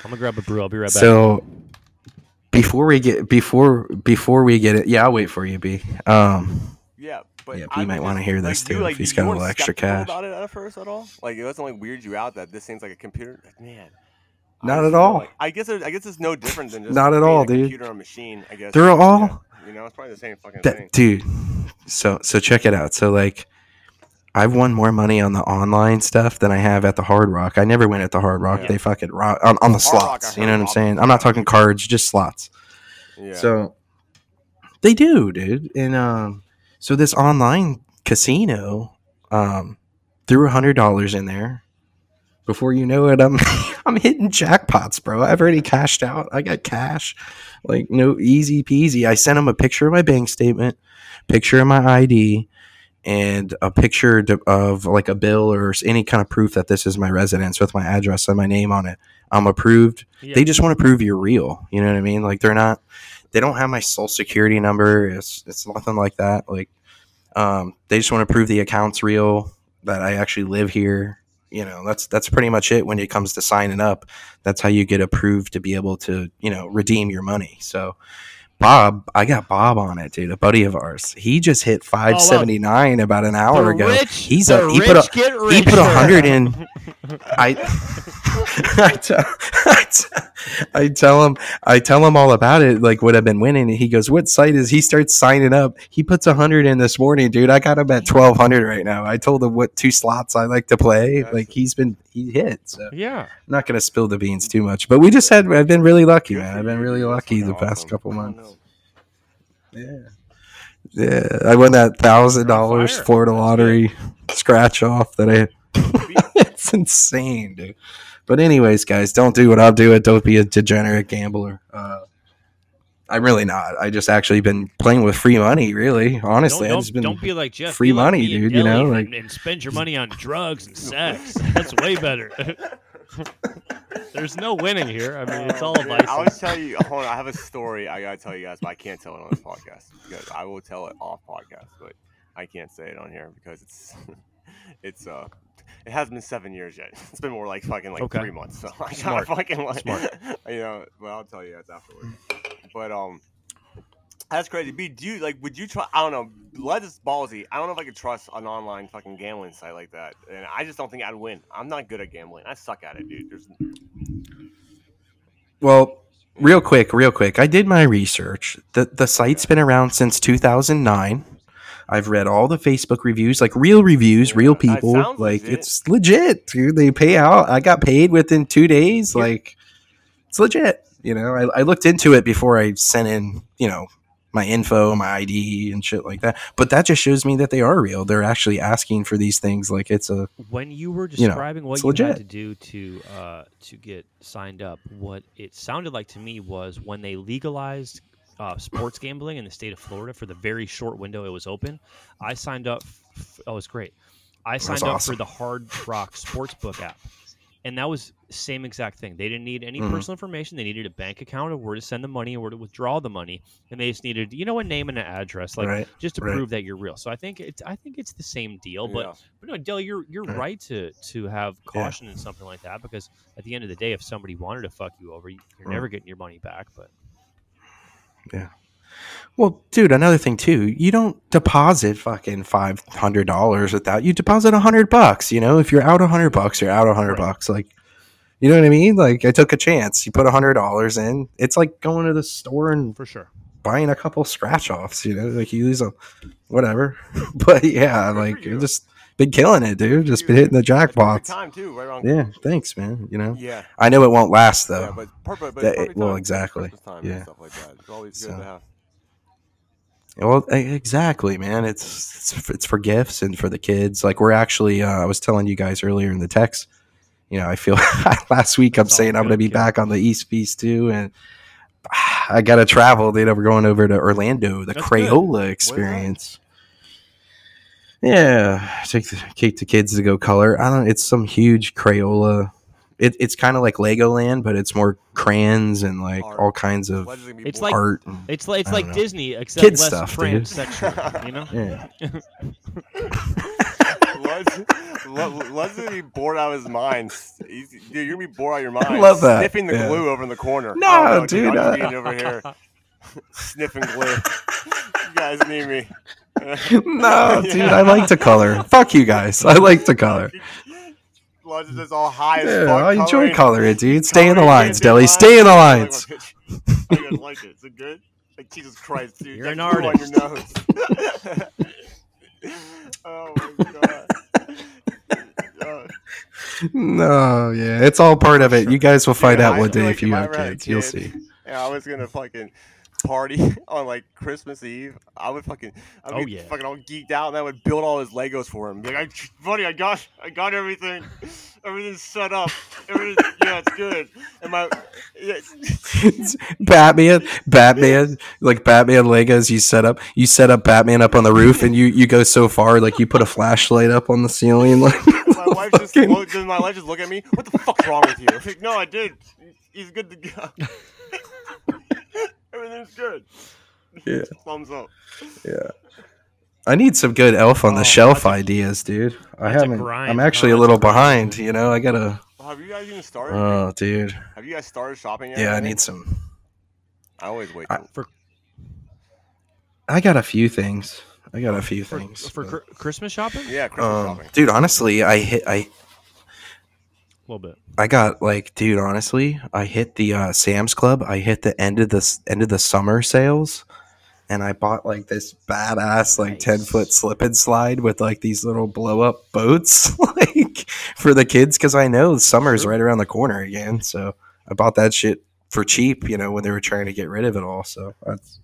A: I'm gonna grab a brew. I'll be right back.
C: So before we get before before we get it, yeah, I'll wait for you, B. Um,
B: Yeah, but
C: Yeah, he might wanna hear this
B: you,
C: too, if he's
B: you
C: got a little extra cash.
B: About it at first at all, like it doesn't like weird you out that this seems like a computer. Man,
C: Not at all.
B: Like, I guess it- I guess it's no different than just
C: Not at all,
B: a
C: dude.
B: Computer or machine. I guess
C: They're all-
B: You know, it's probably the same fucking
C: that,
B: thing.
C: dude. So so check it out. So like, I've won more money on the online stuff than I have at the Hard Rock. I never win at the Hard Rock.
B: Yeah.
C: They fucking rock on, on the
B: Hard
C: slots.
B: heard
C: You know what I'm saying? I'm not talking cards, just slots.
B: Yeah.
C: So they do, dude. And um, so this online casino um threw a hundred dollars in there. Before you know it, I'm *laughs* I'm hitting jackpots, bro. I've already cashed out. I got cash, like no easy peasy. I sent him a picture of my bank statement, picture of my ID, and a picture of like a bill or any kind of proof that this is my residence with my address and my name on it. I'm approved
A: Yeah.
C: they just want to prove you're real. You know what I mean? Like they're not. They don't have my social security number. It's it's nothing like that. Like, um, they just want to prove the account's real. That I actually live here. You know, that's that's pretty much it when it comes to signing up. That's how you get approved to be able to you know redeem your money. So. Bob, I got Bob on it, dude. A buddy of ours. He just hit five seventy nine about an hour ago.
A: rich,
C: He's a, he put a he put a hundred in. *laughs* I *laughs* I tell, *laughs* I, tell, I tell him I tell him all about it, like what I've been winning. And he goes, "What site is?" He starts signing up. He puts a hundred in this morning, dude. I got him at twelve hundred right now. I told him what two slots I like to play.
B: That's-
C: like he's been he hit. So I'm
A: Yeah.
C: not gonna spill the beans too much, but we just had. I've been really lucky, man. I've been really lucky the past couple months. Yeah. Yeah, I won that thousand dollars. Florida lottery scratch off that I *laughs* it's insane, dude. But anyways, guys, don't do what I'm doing. Don't be a degenerate gambler. Uh, I'm really not. I just actually been playing with free money. Really, honestly,
A: don't,
C: I've just
A: don't,
C: been.
A: don't be like Jeff.
C: free
A: Be like
C: money, dude, you know, like-
A: and, and spend your money on drugs and sex. That's way better. *laughs* There's no winning here. I mean, it's all
B: man, I always tell you. Hold on, I have a story I gotta tell you guys, but I can't tell it on this podcast because I will tell it off podcast, but I can't say it on here because it's *laughs* it's uh it hasn't been seven years yet. *laughs* It's been more like fucking like
A: Okay.
B: three months. So I
A: Smart.
B: gotta fucking like
A: Smart. *laughs*
B: you know. Well, I'll tell you guys afterwards. But um. That's crazy. B, do you like? Would you try? I don't know. Let is ballsy. I don't know if I could trust an online fucking gambling site like that, and I just don't think I'd win. I'm not good at gambling. I suck at it, dude. There's
C: Well, real quick, real quick. I did my research. the The site's been around since 2009. I've read all the Facebook reviews, like real reviews,
B: Yeah,
C: real people. Like
B: legit.
C: it's legit, dude. They pay out. I got paid within two days.
A: Yeah.
C: Like it's legit. You know, I, I looked into it before I sent in, you know, my info, my ID, and shit like that. But that just shows me that they are real. They're actually asking for these things. Like it's a
A: when you were
C: you know,
A: describing what you
C: legit.
A: had to do to uh, to get signed up, what it sounded like to me was when they legalized uh, sports gambling in the state of Florida for the very short window it was open. I signed up. F- oh, it was great. I signed up
C: awesome.
A: for the Hard Rock Sportsbook app, and that was same exact thing. They didn't need any
C: Mhm.
A: personal information. They needed a bank account, or where to send the money, or where to withdraw the money, and they just needed you know a name and an address, like
C: right.
A: just to
C: right.
A: prove that you're real. So I think it's I think it's the same deal, but
B: yeah.
A: but no, Dale, you're you're
C: Right.
A: right to to have
C: Yeah.
A: caution in something like that because at the end of the day, if somebody wanted to fuck you over, you- you're
C: Right.
A: never getting your money back. But
C: Well, dude, another thing too, you don't deposit fucking five hundred dollars without you deposit a hundred bucks. You know, if you're out a hundred bucks, you're out a hundred
A: Right.
C: bucks. Like, you know what I mean? Like, I took a chance. You put a hundred dollars in. It's like going to the store and
A: for sure,
C: buying a couple scratch offs. You know, like you lose a whatever. *laughs* but yeah, like just been killing it, dude. Just been hitting the
B: good
C: jackpots.
B: time too, right around.
C: Yeah, thanks, man. You know,
B: Yeah.
C: I know it won't last though.
B: Yeah, but perfect. But
C: That-
B: perfect
C: well, exactly. Yeah.
B: stuff like that. It's always good
C: So-
B: to have.
C: Well, exactly, man. It's it's it's for gifts and for the kids. Like we're actually, uh, I was telling you guys earlier in the text. You know, I feel *laughs* last week I'm
A: That's
C: saying I'm going to be
A: kid.
C: back on the East Beast too, and *sighs* I got to travel. Dude, we're going over to Orlando, the
A: That's good.
C: Crayola experience. Yeah, take the take the kids to go color. I don't. It's some huge Crayola. It, it's kind of like Legoland, but it's more crayons and like
B: Art.
C: all kinds of
B: Allegedly
A: It's like-
C: art. And,
A: It's like it's like
C: know.
A: Disney, except
C: Kid
A: less
C: stuff, dude.
A: transsexual. You know?
C: yeah.
B: Lud's, Lud- Lud's gonna be bored out of his mind. He's, dude, you're gonna be bored out of your mind.
C: love that,
B: Sniffing the
C: yeah.
B: glue over in the corner.
C: No,
B: I don't know,
C: dude,
B: I'm just
C: uh,
B: being over here *laughs* sniffing glue. you guys need me. *laughs*
C: no, dude, I like to color. Fuck you guys. I like to color.
B: Lud's just all high as
C: Yeah,
B: fuck.
C: I enjoy
B: coloring-
C: coloring, dude. Stay in the lines,
B: goddamn
C: Deli. Stay in the *laughs*
B: I
C: lines.
B: like it. I guys like it. Is it good? Like Jesus Christ, dude.
A: You're
B: That's
A: an artist.
B: On your nose. *laughs* oh my god. Uh,
C: No, yeah, it's all part of it. You guys will find
B: Dude,
C: out
B: I
C: one day if you
B: if I
C: have
B: ever had a
C: kids. You'll see.
B: Yeah, I was gonna fucking party *laughs* on like Christmas Eve. I would fucking, I would
A: Oh,
B: be
A: yeah.
B: fucking all geeked out, and I would build all his Legos for him. Be like, I, buddy, I got, I got everything, *laughs* everything's set up, everything, yeah, it's good. And my, yeah, *laughs*
C: Batman, Batman, like Batman Legos. You set up, you set up Batman up on the roof, and you you go so far, like you put a flashlight up on the ceiling, like
B: my wife just,
C: fucking-
B: look, my wife just look at me? What the fuck's wrong with you? I'm like, no, I did. He's good to go. Everything's good.
C: Yeah. *laughs*
B: Thumbs up.
C: Yeah. I need some good elf on the
A: Oh,
C: shelf
A: that's
C: ideas, dude. I
A: that's a
C: haven't.
A: grind.
C: I'm actually
A: No,
C: a little
A: a
C: behind. You know, I gotta.
B: Have you guys even started?
C: Oh, dude.
B: Have you guys started shopping yet?
C: Yeah, I need some.
B: I always wait.
C: I-
B: till-
C: I got a few things. I got a few
A: For,
C: things.
A: for
C: but-
A: cr- Christmas shopping?
B: yeah, Christmas
C: um,
B: shopping.
C: dude, honestly, I hit. I
A: A little bit.
C: I got like, dude. Honestly, I hit the uh, Sam's Club. I hit the end of the end of the summer sales, and I bought like this badass like
A: Nice.
C: ten foot slip and slide with like these little blow up boats, *laughs* like for the kids because I know summer's
A: Sure.
C: right around the corner again. So I bought that shit for cheap, you know, when they were trying to get rid of it all. So that's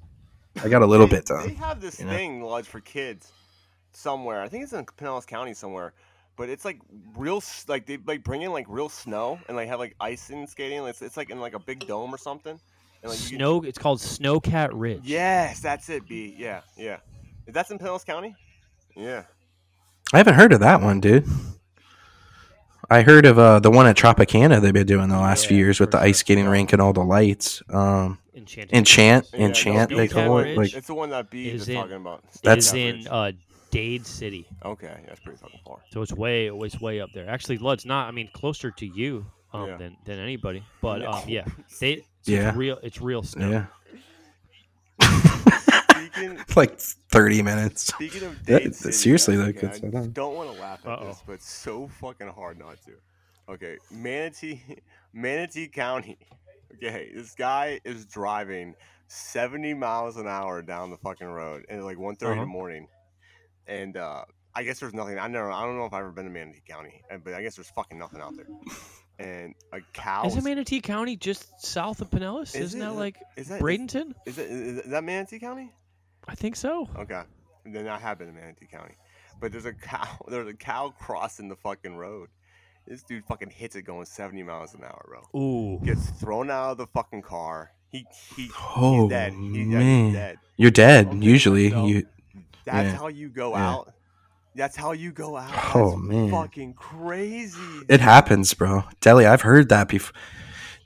C: I got a little
B: They-
C: bit done.
B: They have this
C: you know?
B: thing lodge for kids somewhere. I think it's in Pinellas County somewhere. But it's like real, like they like bring in like real snow and like have like ice and skating. It's, it's like in like a big dome or something. And, like, you can-
A: Snow. It's called Snowcat Ridge.
B: Yes, that's it. B. Yeah, yeah. Is that in Pinellas County? Yeah.
C: I haven't heard of that one, dude. I heard of uh, the one at Tropicana they've been doing the last few years with the
A: sure.
C: ice skating rink and all the lights. Um,
A: Enchanted.
C: Enchant,
B: Yeah, no,
C: Enchant, they call it. Like,
B: It's the one that B
A: Is
B: is
A: in-
B: talking about.
C: That's-
A: is
B: Snowcat
A: in uh, Dade City.
B: Okay, that's pretty fucking far.
A: So it's way, it's way up there. Actually, Lud's not. I mean, closer to you um,
B: Yeah.
A: than, than anybody. But
B: Yeah.
A: um, yeah, they, so
C: Yeah.
A: it's real. It's real snow.
C: yeah,
B: Speaking, *laughs*
C: like thirty minutes.
B: speaking of Dade
C: that-
B: City,
C: seriously,
B: guys,
C: though,
B: okay,
C: it's
B: I
C: so
B: don't want to laugh at
A: Uh-oh.
B: this, but it's so fucking hard not to. Okay, Manatee, *laughs* Manatee County. Okay, this guy is driving 70 miles an hour down the fucking road at like 1.30 in
A: Uh-huh.
B: the morning, and uh, I guess there's nothing. I never. I don't know if I've ever been to Manatee County, but I guess there's fucking nothing out there. And a cow.
A: Isn't Manatee County just south of Pinellas?
B: Is
A: Isn't
B: it?
A: that like
B: is that
A: Bradenton?
B: Is, it, is that Manatee County?
A: I think so.
B: Okay. Then I have been in Manatee County. But there's a cow *laughs* there's a cow crossing the fucking road. This dude fucking hits it going 70 miles an hour, bro.
A: Ooh.
B: Gets thrown out of the fucking car. He he
C: Oh
B: he's dead. He, yeah,
C: man,
B: he's dead.
C: you're dead.
B: Okay,
C: Usually,
B: so-
C: you.
B: That's
C: Yeah.
B: how you go
C: Yeah.
B: out. That's how you go out. That's
C: Oh, man.
B: fucking crazy.
C: It happens, bro. Deli, I've heard that before.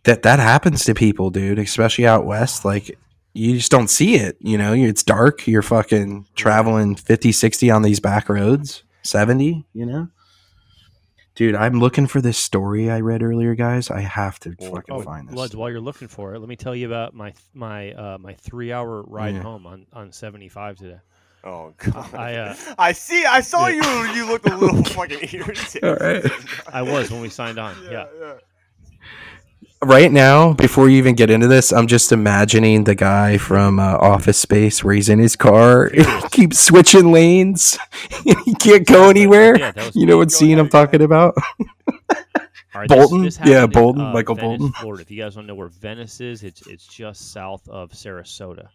C: That that happens to people, dude. Especially out west. Like you just don't see it. You know, it's dark. You're fucking traveling 50, 60 on these back roads. 70, you know? Dude, I'm looking for this story I read earlier, guys. I have to fucking
A: Oh,
C: find this.
A: Luds, while you're looking for it, let me tell you about my my uh, my three hour ride
C: Yeah.
A: home on, on 75 today.
B: Oh *laughs* god.
A: I, uh,
B: I see. I saw
A: Yeah.
B: you. You looked a little *laughs* fucking irritated.
C: All right. *laughs*
A: I was when we signed on. Yeah.
B: yeah.
C: right now, before you even get into this, I'm just imagining the guy from uh, Office Space where he's in his car, keeps switching lanes, he can't go anywhere.
A: Yeah, that was
C: You know what scene I'm talking about?
A: All right,
C: Bolton?
A: This, this
C: Yeah,
A: happened in,
C: Bolton,
A: uh,
C: Michael
A: Venice,
C: Bolton.
A: Florida. If you guys don't know where Venice is, it's it's just south of Sarasota.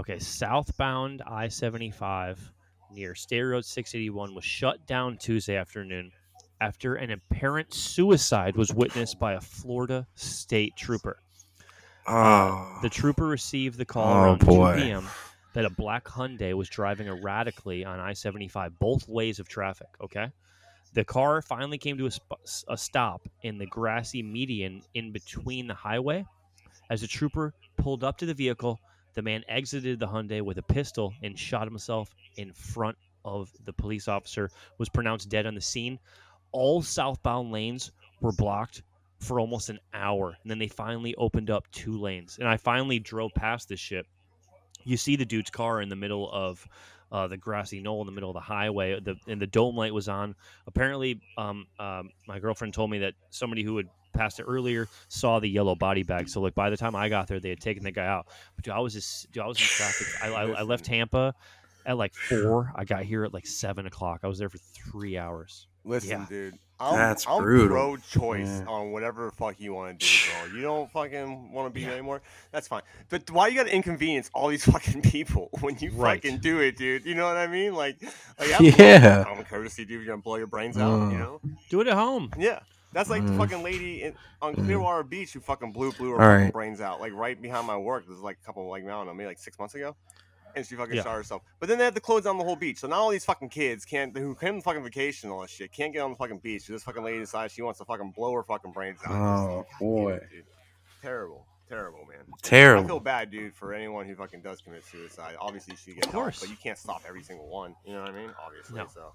A: Okay, southbound I seventy five near State Road six eighty one was shut down Tuesday afternoon after an apparent suicide was witnessed by a Florida state trooper.
C: Oh,
A: The trooper received the call
C: Oh,
A: around
C: boy.
A: 2 p.m. that a black Hyundai was driving erratically on I 75, both ways of traffic. Okay. The car finally came to a, sp- a stop in the grassy median in between the highway. As the trooper pulled up to the vehicle, the man exited the Hyundai with a pistol and shot himself in front of the police officer, was pronounced dead on the scene. All southbound lanes were blocked for almost an hour. And then they finally opened up two lanes. And I finally drove past this shit. You see the dude's car in the middle of uh, the grassy knoll in the middle of the highway. The and the dome light was on. Apparently, um, um, my girlfriend told me that somebody who had passed it earlier saw the yellow body bag. So like by the time I got there, they had taken the guy out. But dude, I was just, dude, I was in traffic. I, I, I left Tampa at like four. I got here at like seven o'clock. I was there for three hours.
B: Listen,
A: Yeah.
B: dude. I'm,
C: That's
B: I'm
C: brutal.
B: pro-choice
C: Yeah.
B: on whatever fuck you want to do, *sighs* bro. You don't fucking want to be here anymore. That's fine. But why you got to inconvenience all these *laughs* fucking people when you
A: Right.
B: fucking do it, dude? You know what I mean? Like, like *laughs* have
C: Yeah.
B: common courtesy, dude. You're gonna blow your brains out. You
C: Mm.
B: know?
A: Do it at home.
B: Yeah. That's like the
C: Mm.
B: fucking lady in, on
C: Mm.
B: Clearwater Beach who fucking blew blew her fucking
C: right.
B: brains out, like right behind my work. This is like a couple, like I don't know, maybe like six months ago, and she fucking
A: Yeah.
B: shot herself. But then they had to close down the whole beach, so now all these fucking kids can't, who came on fucking vacation and all that shit, can't get on the fucking beach. So this fucking lady decides she wants to fucking blow her fucking brains out.
C: Oh,
B: Just,
C: boy.
B: dude. terrible, terrible, man.
C: Terrible.
B: I feel bad, dude, for anyone who fucking does commit suicide. Obviously, she gets
A: Of
B: help, but you can't stop every single one. You know what I mean? Obviously,
A: No.
B: so.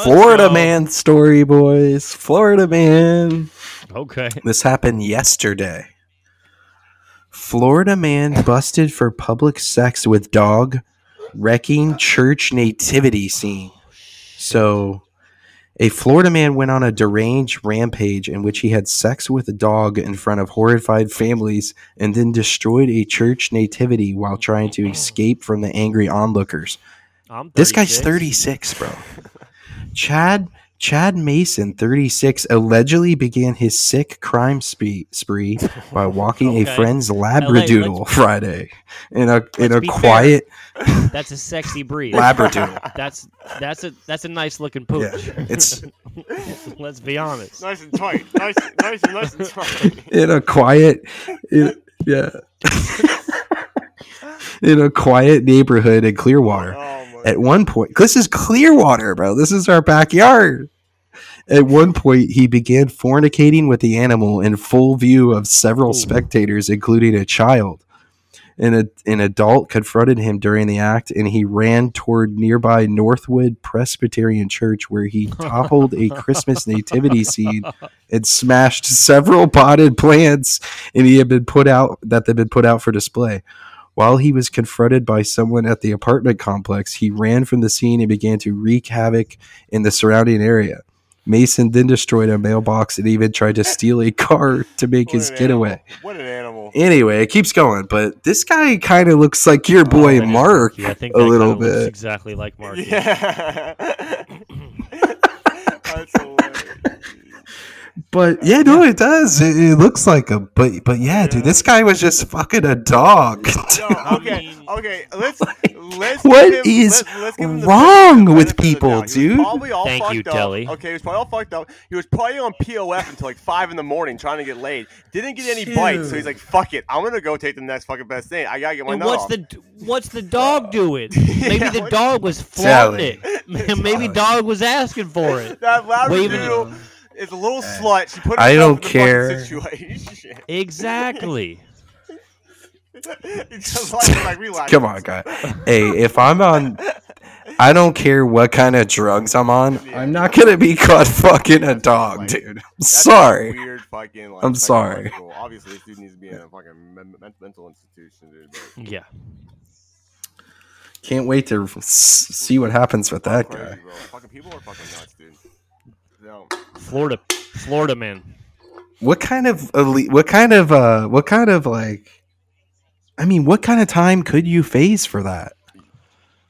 C: Florida
A: go.
C: man story, boys. Florida man.
A: Okay.
C: This happened yesterday. Florida man busted for public sex with dog, wrecking church nativity scene. So, a Florida man went on a deranged rampage in which he had sex with a dog in front of horrified families and then destroyed a church nativity while trying to escape from the angry onlookers. This guy's
A: 36.
C: 36, bro. *laughs* Chad Chad Mason, 36, allegedly began his sick crime spree, spree by *laughs* walking
A: Okay.
C: a friend's
A: let's-
C: labradoodle Friday in a in a
A: be fair.
C: quiet *laughs*
A: That's a sexy breed.
C: labradoodle. *laughs*
A: That's that's a that's a nice looking pooch.
C: Yeah, it's
A: Let's be honest.
B: Nice and tight. Nice, nice, and nice and tight.
C: in a quiet in- yeah. in a quiet neighborhood in Clearwater.
B: Oh my
C: At one point, this is Clearwater, bro. This is our backyard. At one point, he began fornicating with the animal in full view of several
A: Ooh.
C: spectators, including a child. An, an adult confronted him during the act, and he ran toward nearby Northwood Presbyterian Church, where he *laughs* toppled a Christmas nativity scene and smashed several potted plants, and he had been put out that had been put out for display. While he was confronted by someone at the apartment complex, he ran from the scene and began to wreak havoc in the surrounding area. Mason then destroyed a mailbox and even tried to steal a car to make
B: What
C: his getaway.
B: animal. What an animal.
C: Anyway, it keeps going, but this guy kind of looks like your oh, boy
A: Oh,
C: Mark
A: Yeah, I think
C: a little
A: kinda looks
C: bit.
A: exactly like Mark.
B: Yeah. *laughs* That's hilarious.
C: But yeah, no, it does. It, it looks like a but but yeah, dude, this guy was just fucking a dog.
B: No, *laughs* okay, okay. Let's let's.
C: What
B: give him,
C: is
B: let's, let's give him
C: wrong with
B: benefit of the
C: people,
B: doubt. He was
C: dude?
B: Probably all
A: Thank
B: fucked
A: you,
B: up.
A: Telly.
B: Okay, he was probably all fucked up. He was probably on POF until like five in the morning trying to get laid. Didn't get any bites, so he's like, "Fuck it, I'm gonna go take the next fucking best thing. I gotta get my
A: And
B: nut
A: what's
B: off."
A: the what's the dog doing? *laughs* Maybe
B: Yeah,
A: the dog was flaunting it. *laughs* Maybe dog was asking for it.
B: that
A: Waving-
B: labradoodle is a little slut. She put
C: I
B: herself
C: don't
B: in the
C: care.
B: Situation. *laughs*
A: Exactly.
B: Like, like.
C: Come on, guy. Hey, if I'm on, I don't care what kind of drugs I'm on. I'm not gonna be caught fucking a dog, dude. I'm sorry.
B: Weird fucking. Like,
C: I'm sorry.
B: psychological- Obviously, this dude needs to be in a fucking men- men- mental institution, dude. But
A: Yeah.
C: Can't wait to see what happens with that
B: crazy,
C: guy.
B: Fucking people are fucking nuts, dude. No.
A: Florida Florida man.
C: what kind of elite, what kind of uh what kind of like I mean, what kind of time could you face for that?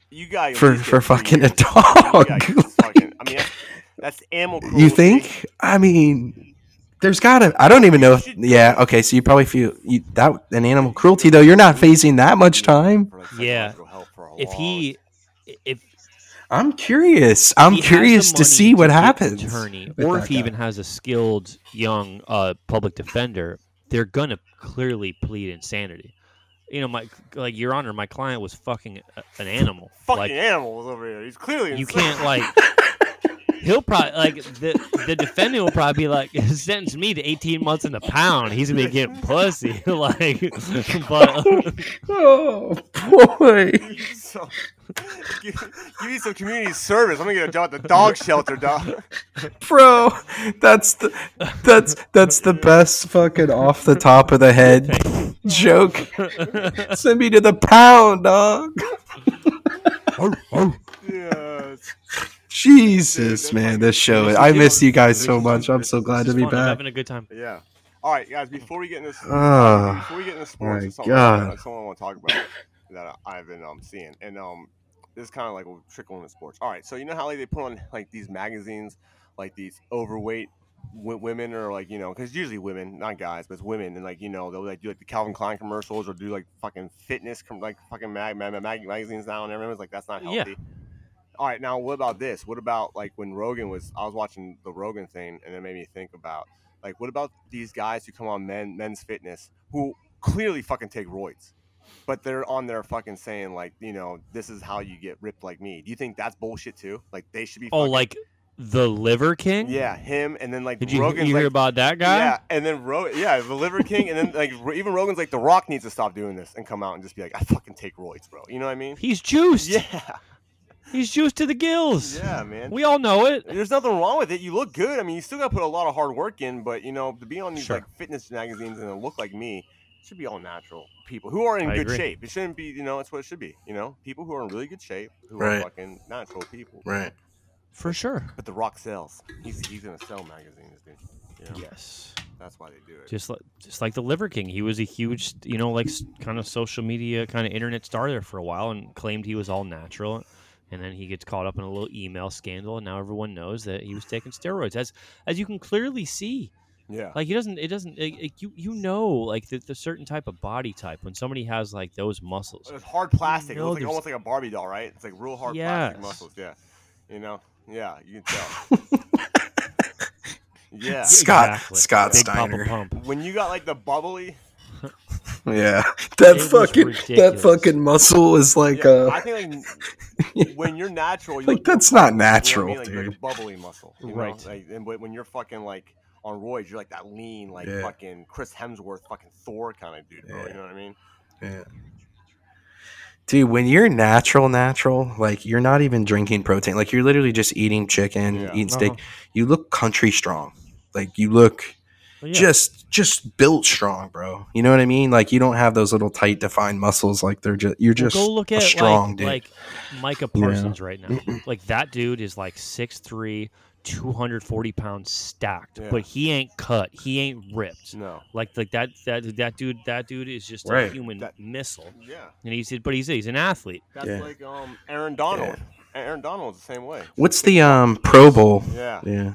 B: You got
C: For for fucking a
B: years. You
C: dog.
B: gotta fucking- I mean, that's, that's animal cruelty.
C: you think? I mean, there's gotta. I don't even know. If, yeah. Okay. So you probably feel you, that an animal cruelty though. You're not facing that much time.
A: Yeah.
B: psychological help for a
A: If he, if
C: I'm curious. I'm
A: he has the
C: curious to
A: money
C: see what
A: get
C: happens.
A: Attorney, or if he
C: guy.
A: even has a skilled young uh, public defender, they're gonna clearly plead insanity. You know, my like Your Honor, my client was fucking an animal.
B: fucking
A: like
B: animals over here. He's clearly
A: you
B: insane.
A: can't like. *laughs* He'll probably like the the defendant will probably be like *laughs* sentence me to eighteen months in the pound. He's gonna be getting pussy *laughs* like, but
C: Oh boy. *laughs*
B: so, give, give me some community service. I'm gonna get a job at the dog shelter, dog.
C: Bro, that's the that's that's the best fucking off the top of the head joke. Send me to the pound, dog.
B: Yes.
C: Jesus,
B: Dude,
C: man, this show.
A: fucking-
C: I miss you guys so much. I'm so glad to be
A: fun. I'm
C: back.
A: having a good time.
B: Yeah. All right, guys. Before we get in this,
C: Ah,
B: before we get into sports,
C: my God.
B: there's something I want to talk about that I've been um seeing, and um, this is kind of like will trickle into sports. All right, so you know how like they put on like these magazines, like these overweight w- women or like you know, because usually women, not guys, but it's women, and like you know they'll like do like the Calvin Klein commercials or do like fucking fitness, com- like fucking mag, mag, mag magazines now, and everyone's like that's not
A: Yeah.
B: healthy. All right, now what about this? What about like when Rogan was? I was watching the Rogan thing, and it made me think about like what about these guys who come on men men's fitness who clearly fucking take roids, but they're on there fucking saying like you know this is how you get ripped like me. Do you think that's bullshit too? Like they should be.
A: Oh, like the Liver King?
B: yeah, him, and then like
A: Did you,
B: Rogan's
A: you hear
B: like,
A: about that guy?
B: yeah, and then Ro- yeah, the Liver King, and then like even Rogan's like the Rock needs to stop doing this and come out and just be like I fucking take roids, bro. You know what I mean?
A: He's juiced.
B: Yeah,
A: He's juiced to the gills.
B: yeah, man.
A: We all know it.
B: There's nothing wrong with it. You look good. I mean, you still got to put a lot of hard work in, but you know, to be on these
A: Sure.
B: like fitness magazines and look like me, should be all natural people who are in
A: I
B: good
A: agree.
B: shape. It shouldn't be, you know, it's what it should be. You know, people who are in really good shape, who
C: Right.
B: are fucking natural people.
C: right.
A: For sure.
B: But The Rock sells. He's he's gonna sell magazines, dude. You know?
A: Yes.
B: That's why they do it.
A: Just like just like the Liver King, he was a huge, you know, like kind of social media, kind of internet star there for a while, and claimed he was all natural. And then he gets caught up in a little email scandal, and now everyone knows that he was taking steroids, as as you can clearly see.
B: Yeah.
A: Like he doesn't, it doesn't, it, it- you you know, like the, the certain type of body type when somebody has like those muscles.
B: it's hard plastic.
A: know
B: it looks like almost like a Barbie doll, right? It's like real hard
A: Yes.
B: plastic muscles. Yeah. You know. Yeah, you can tell. *laughs* yeah. *laughs*
C: Scott-
A: Exactly.
C: Scott
A: Big
C: Steiner.
A: Papa Pump.
B: When you got like the bubbly, *laughs*
C: Yeah, that
A: It
C: fucking that fucking muscle is like
B: yeah,
C: uh
B: I think like when you're natural, you
C: Like,
B: look
C: that's not
B: bubbly, you know I
C: natural,
B: mean? Like, you're like
C: dude.
B: bubbly muscle, you know?
A: Right.
B: Like, and when when you're fucking like on roids, you're like that lean, like
C: Yeah.
B: fucking Chris Hemsworth, fucking Thor kind of dude, bro.
C: Yeah.
B: You know what I mean?
C: Yeah. Dude, when you're natural, natural, like you're not even drinking protein, like you're literally just eating chicken,
B: Yeah.
C: eating steak.
A: Uh-huh.
C: You look country strong. Like you look
A: But yeah,
C: just just built strong, bro. You know what I mean? Like you don't have those little tight defined muscles. Like they're just you're
A: Well,
C: just
A: go look
C: a
A: at
C: strong
A: like,
C: dude.
A: like Micah
C: Yeah.
A: Parsons right now. *clears throat* like that dude is like 6'3", 240 pounds stacked,
B: Yeah.
A: but he ain't cut. He ain't ripped.
B: No.
A: Like like that that that dude that dude is just a human
B: That-
A: missile.
B: Yeah.
A: And he's said but he's he's an athlete.
B: That's
C: Yeah.
B: like um Aaron Donald. Aaron Donald's the same way.
C: What's the um Pro Bowl?
B: Yeah.
C: Yeah.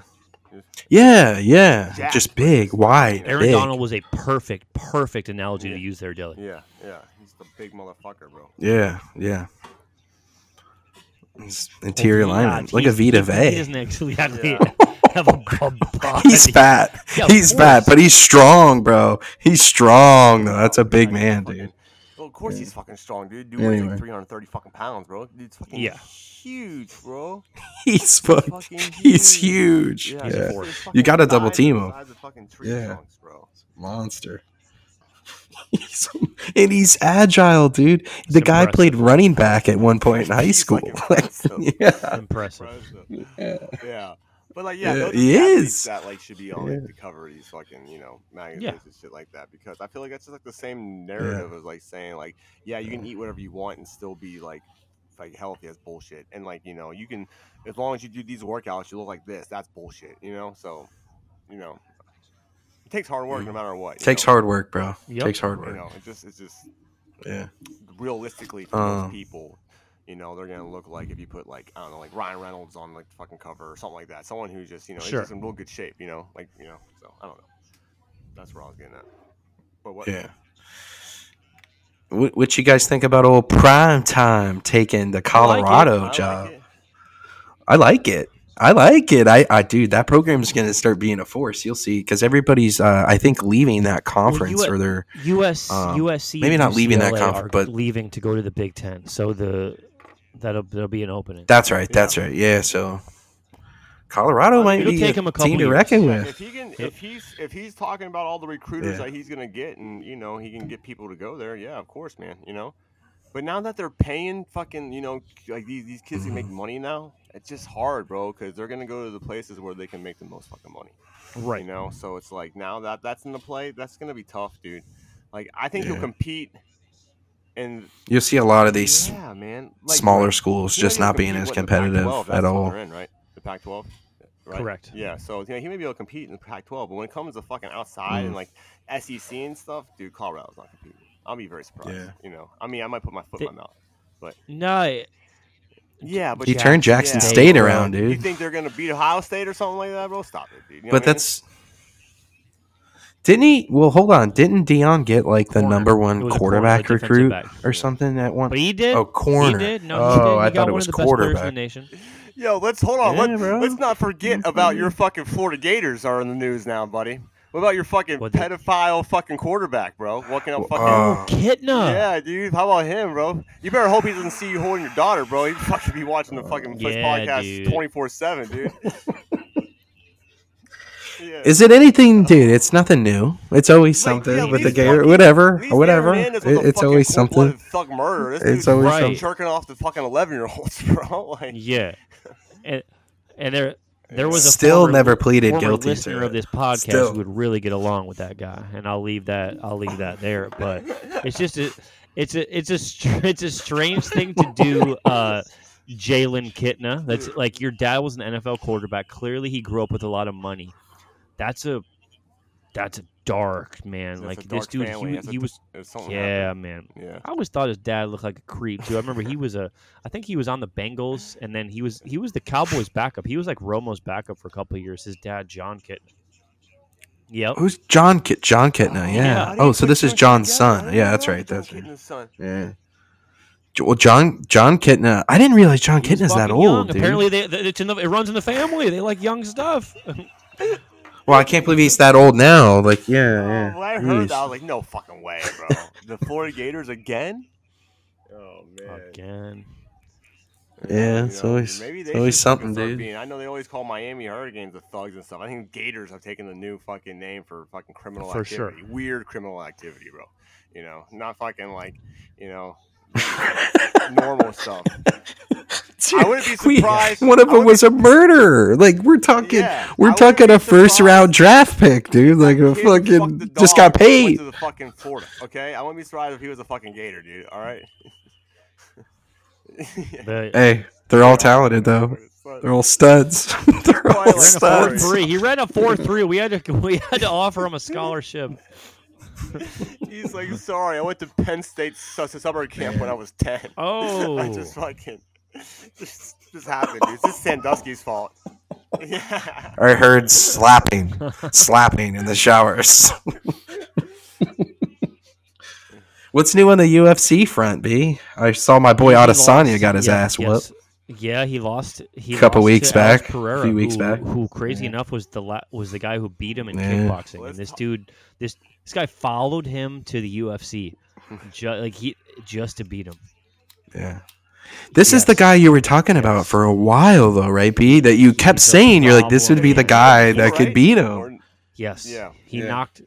C: Yeah, yeah.
B: Jacked,
C: Just big, wide,
A: Aaron
C: big.
A: Donald was a perfect perfect analogy to use there, Dilly.
B: Yeah. Yeah. He's the big motherfucker, bro.
C: Yeah, yeah. His interior
A: Yeah,
C: alignment. Look
A: he-
C: at Vita
A: he-
C: Vea.
A: He doesn't actually have,
B: Yeah.
A: have a, a *laughs* body.
C: He's fat. *laughs*
A: Yeah, of
C: he's fat, but he's strong, bro. He's strong though. That's a big
B: Like,
C: man,
B: fucking-
C: dude.
B: Well, of course
C: Yeah.
B: he's fucking strong, dude. Dude weighs
C: Anyway.
B: like 330 fucking pounds, bro. Dude's fucking
A: Yeah.
B: huge, bro. *laughs*
C: He's fucking,
B: fucking
C: he's
B: huge.
C: huge.
B: Yeah,
C: Yeah,
B: his-
A: force.
B: his
C: You gotta double team him.
B: of tree
C: Yeah.
B: trunks, bro.
C: monster. *laughs* He's, and he's agile, dude. the guy
A: impressive.
C: played running back at one point in *laughs* high school.
B: like, impressive. *laughs*
C: yeah,
A: Impressive.
B: Impressive. Yeah. But like, yeah,
C: Yeah,
B: those
C: he is.
B: that like should be on
C: Yeah.
B: the cover of these fucking you know magazines
A: Yeah.
B: and shit like that because I feel like that's just like the same narrative as like saying like, yeah, you can eat whatever you want and still be like like healthy as bullshit and like you know you can as long as you do these workouts you look like this that's bullshit you know so you know It takes hard work no matter what. you
C: Takes
B: know?
C: hard work, bro.
A: Yep.
C: Takes hard work.
B: You
C: work.
B: know, it's just it's just
C: Yeah.
B: realistically for
C: Um,
B: most people, you know, they're gonna look like if you put like I don't know, like Ryan Reynolds on like the fucking cover or something like that. Someone who's just you know
A: Sure.
B: is just in real good shape. You know, like you know. So I don't know. That's where I was getting at. But what?
C: Yeah. What, what you guys think about old prime time taking the
A: I like it.
C: Colorado
B: I like
C: job?
B: it.
C: I like it. I like it. I, I dude, that program's going to start being a force. You'll see, because everybody's, uh, I think, leaving that conference
A: you-
C: or they're.
A: US
C: Um,
A: USC
C: maybe
A: and
C: not leaving that
A: UCLA
C: conference, but-
A: leaving to go to the Big Ten. So the that'll there'll be an opening.
C: That's right. That's right. Yeah. So Colorado might be
A: take
C: a
A: him a couple
C: team to
A: years.
C: reckon with.
B: if he can, if he's if he's talking about all the recruiters
C: Yeah.
B: that he's gonna get, and you know he can get people to go there, yeah, of course, man. You know, but now that they're paying fucking, you know, like these these kids can make
C: Mm-hmm.
B: money now, it's just hard, bro, because they're gonna go to the places where they can make the most fucking money.
A: Right.
B: You know, so it's like now that that's in the play, that's gonna be tough, dude. Like I think
C: Yeah.
B: he'll compete. And
C: You'll see a lot of these
B: yeah, man, like,
C: smaller
B: like,
C: schools just not being as
B: with the
C: competitive at
B: that's
C: all.
B: in, right? The Pac-12. Right?
A: Correct.
B: Yeah, so you know, he may be able to compete in the Pac-12, but when it comes to fucking outside
C: Mm.
B: and like SEC and stuff, dude, Colorado's not competing. I'll be very surprised.
C: Yeah.
B: You know, I mean, I might put my foot
A: They-
B: in my mouth.
A: but No,
B: Yeah, but
C: He
A: Jack-
C: turned Jackson
B: yeah,
C: State around, dude.
B: You think they're gonna beat Ohio State or something like that, bro? Stop it, dude. You know
C: But
B: what I mean?
C: that's. Didn't he? Well, hold on. Didn't Dion get like the
A: Corner.
C: number one
A: was a corner,
C: quarterback recruit
A: back.
C: or something at one?
A: but he did.
C: Oh, corner.
A: He did. No,
C: oh,
A: he did. He
C: I
A: got
C: thought it was
A: of the best in the
C: quarterback.
A: nation.
B: Yo, let's hold on.
C: Yeah,
B: Let,
C: bro.
B: let's not forget about your *laughs* fucking Florida Gators are in the news now, buddy. What about your fucking
A: What the-
B: pedophile fucking quarterback, bro? Walking up fucking.
C: Uh, oh.
A: Kitna.
B: Yeah, dude. How about him, bro? You better hope he doesn't see you holding your daughter, bro. He'd fucking be watching the fucking Flex
A: Yeah,
B: podcast
A: dude.
B: twenty four seven, dude. *laughs* yeah.
C: Is it anything, dude? It's nothing new. It's always
B: Like,
C: something
B: yeah,
C: with the
B: gay,
C: Gator,
B: fucking-
C: whatever,
B: at least
C: whatever. It- it's
B: fucking
C: always something.
B: cold-blooded Thug murderer. This
C: It's always
A: Right.
C: something.
B: jerking off the fucking eleven year olds, *laughs* bro. Like,
A: Yeah. And and there there was a
C: Still never pleaded
A: former
C: guilty
A: listener
C: to
A: of this podcast
C: Still.
A: would really get along with that guy, and I'll leave that I'll leave that there. But it's just a it's a it's a it's a strange thing to do. Uh, Jalen Kitna, that's like your dad was an NFL quarterback. Clearly, he grew up with a lot of money. That's a that's a dark man.
B: That's a
A: like this dude,
B: family.
A: he, he was
B: if something
A: yeah, man.
B: Yeah.
A: I always thought his dad looked like a creep too. I remember he was a, I think he was on the Bengals, and then he was he was the Cowboys' backup. He was like Romo's backup for a couple of years. His dad, Jon Kitna. Yep.
C: Who's John Kit? Jon Kitna, yeah.
B: How do
C: Oh, so
B: put
C: this is John's son. Yeah,
B: know
C: that's
B: John
C: right. That's right.
B: Kitna's son.
C: Yeah. Well, John Jon Kitna. I didn't realize John
A: He was
C: Kitna's that
A: fucking young.
C: old, dude.
A: Apparently, they, they- it's in the, it runs in the family. They like young stuff. *laughs*
C: Well, I can't believe he's that old now. Like, yeah, yeah.
B: when I heard that, I was like, no fucking way, bro. the Florida Gators again? *laughs* Oh man.
A: Again.
C: Yeah,
B: You
C: it's
B: know,
C: always-
B: maybe
C: it's
B: they
C: always something, dude.
B: Being, I know they always call Miami Hurricanes the thugs and stuff. I think Gators have taken the new fucking name for fucking criminal
A: For sure.
B: activity. Weird criminal activity, bro. You know, not fucking like, you know, *laughs* normal stuff. *laughs* I wouldn't be
C: We- one of them was a murderer. Like we're talking,
B: Yeah,
C: we're talking a first
B: surprised.
C: round draft pick, dude. Like a
B: Kid who
C: fucking just got paid.
B: to the fucking Florida, okay? I wouldn't be surprised if he was a fucking Gator, dude. All right. *laughs*
A: But
C: Hey, they're all talented though. They're all studs. *laughs* they're
B: Probably
C: all
B: like
A: ran a four
C: studs.
A: three. He ran a four three. We had to we had to offer him a scholarship.
B: He's like, sorry, I went to Penn State su- summer camp when I was ten.
A: Oh.
B: I just fucking just just happened, dude. It's just Sandusky's fault. Yeah. *laughs*
C: I heard slapping, slapping in the showers. *laughs* What's new on the UFC front, B? I saw my boy
A: He
C: Adesanya got his
A: yeah,
C: ass
A: yes.
C: whooped.
A: Yeah, he lost. He a
C: Couple
A: lost
C: weeks
A: to Alex
C: back, a
A: Pereira,
C: few weeks
A: who,
C: back.
A: Who, crazy
C: Yeah.
A: enough, was the la- was the guy who beat him in
C: Yeah.
A: kickboxing.
B: Let's
A: and this
B: talk-
A: dude, this this guy followed him to the UFC, ju- like he just to beat him.
C: Yeah. This is the guy you were talking about for a while, though, right, B? That you kept saying you're like, this would be the guy that could beat him.
A: Yes.
B: Yeah,
A: He
B: yeah.
A: knocked.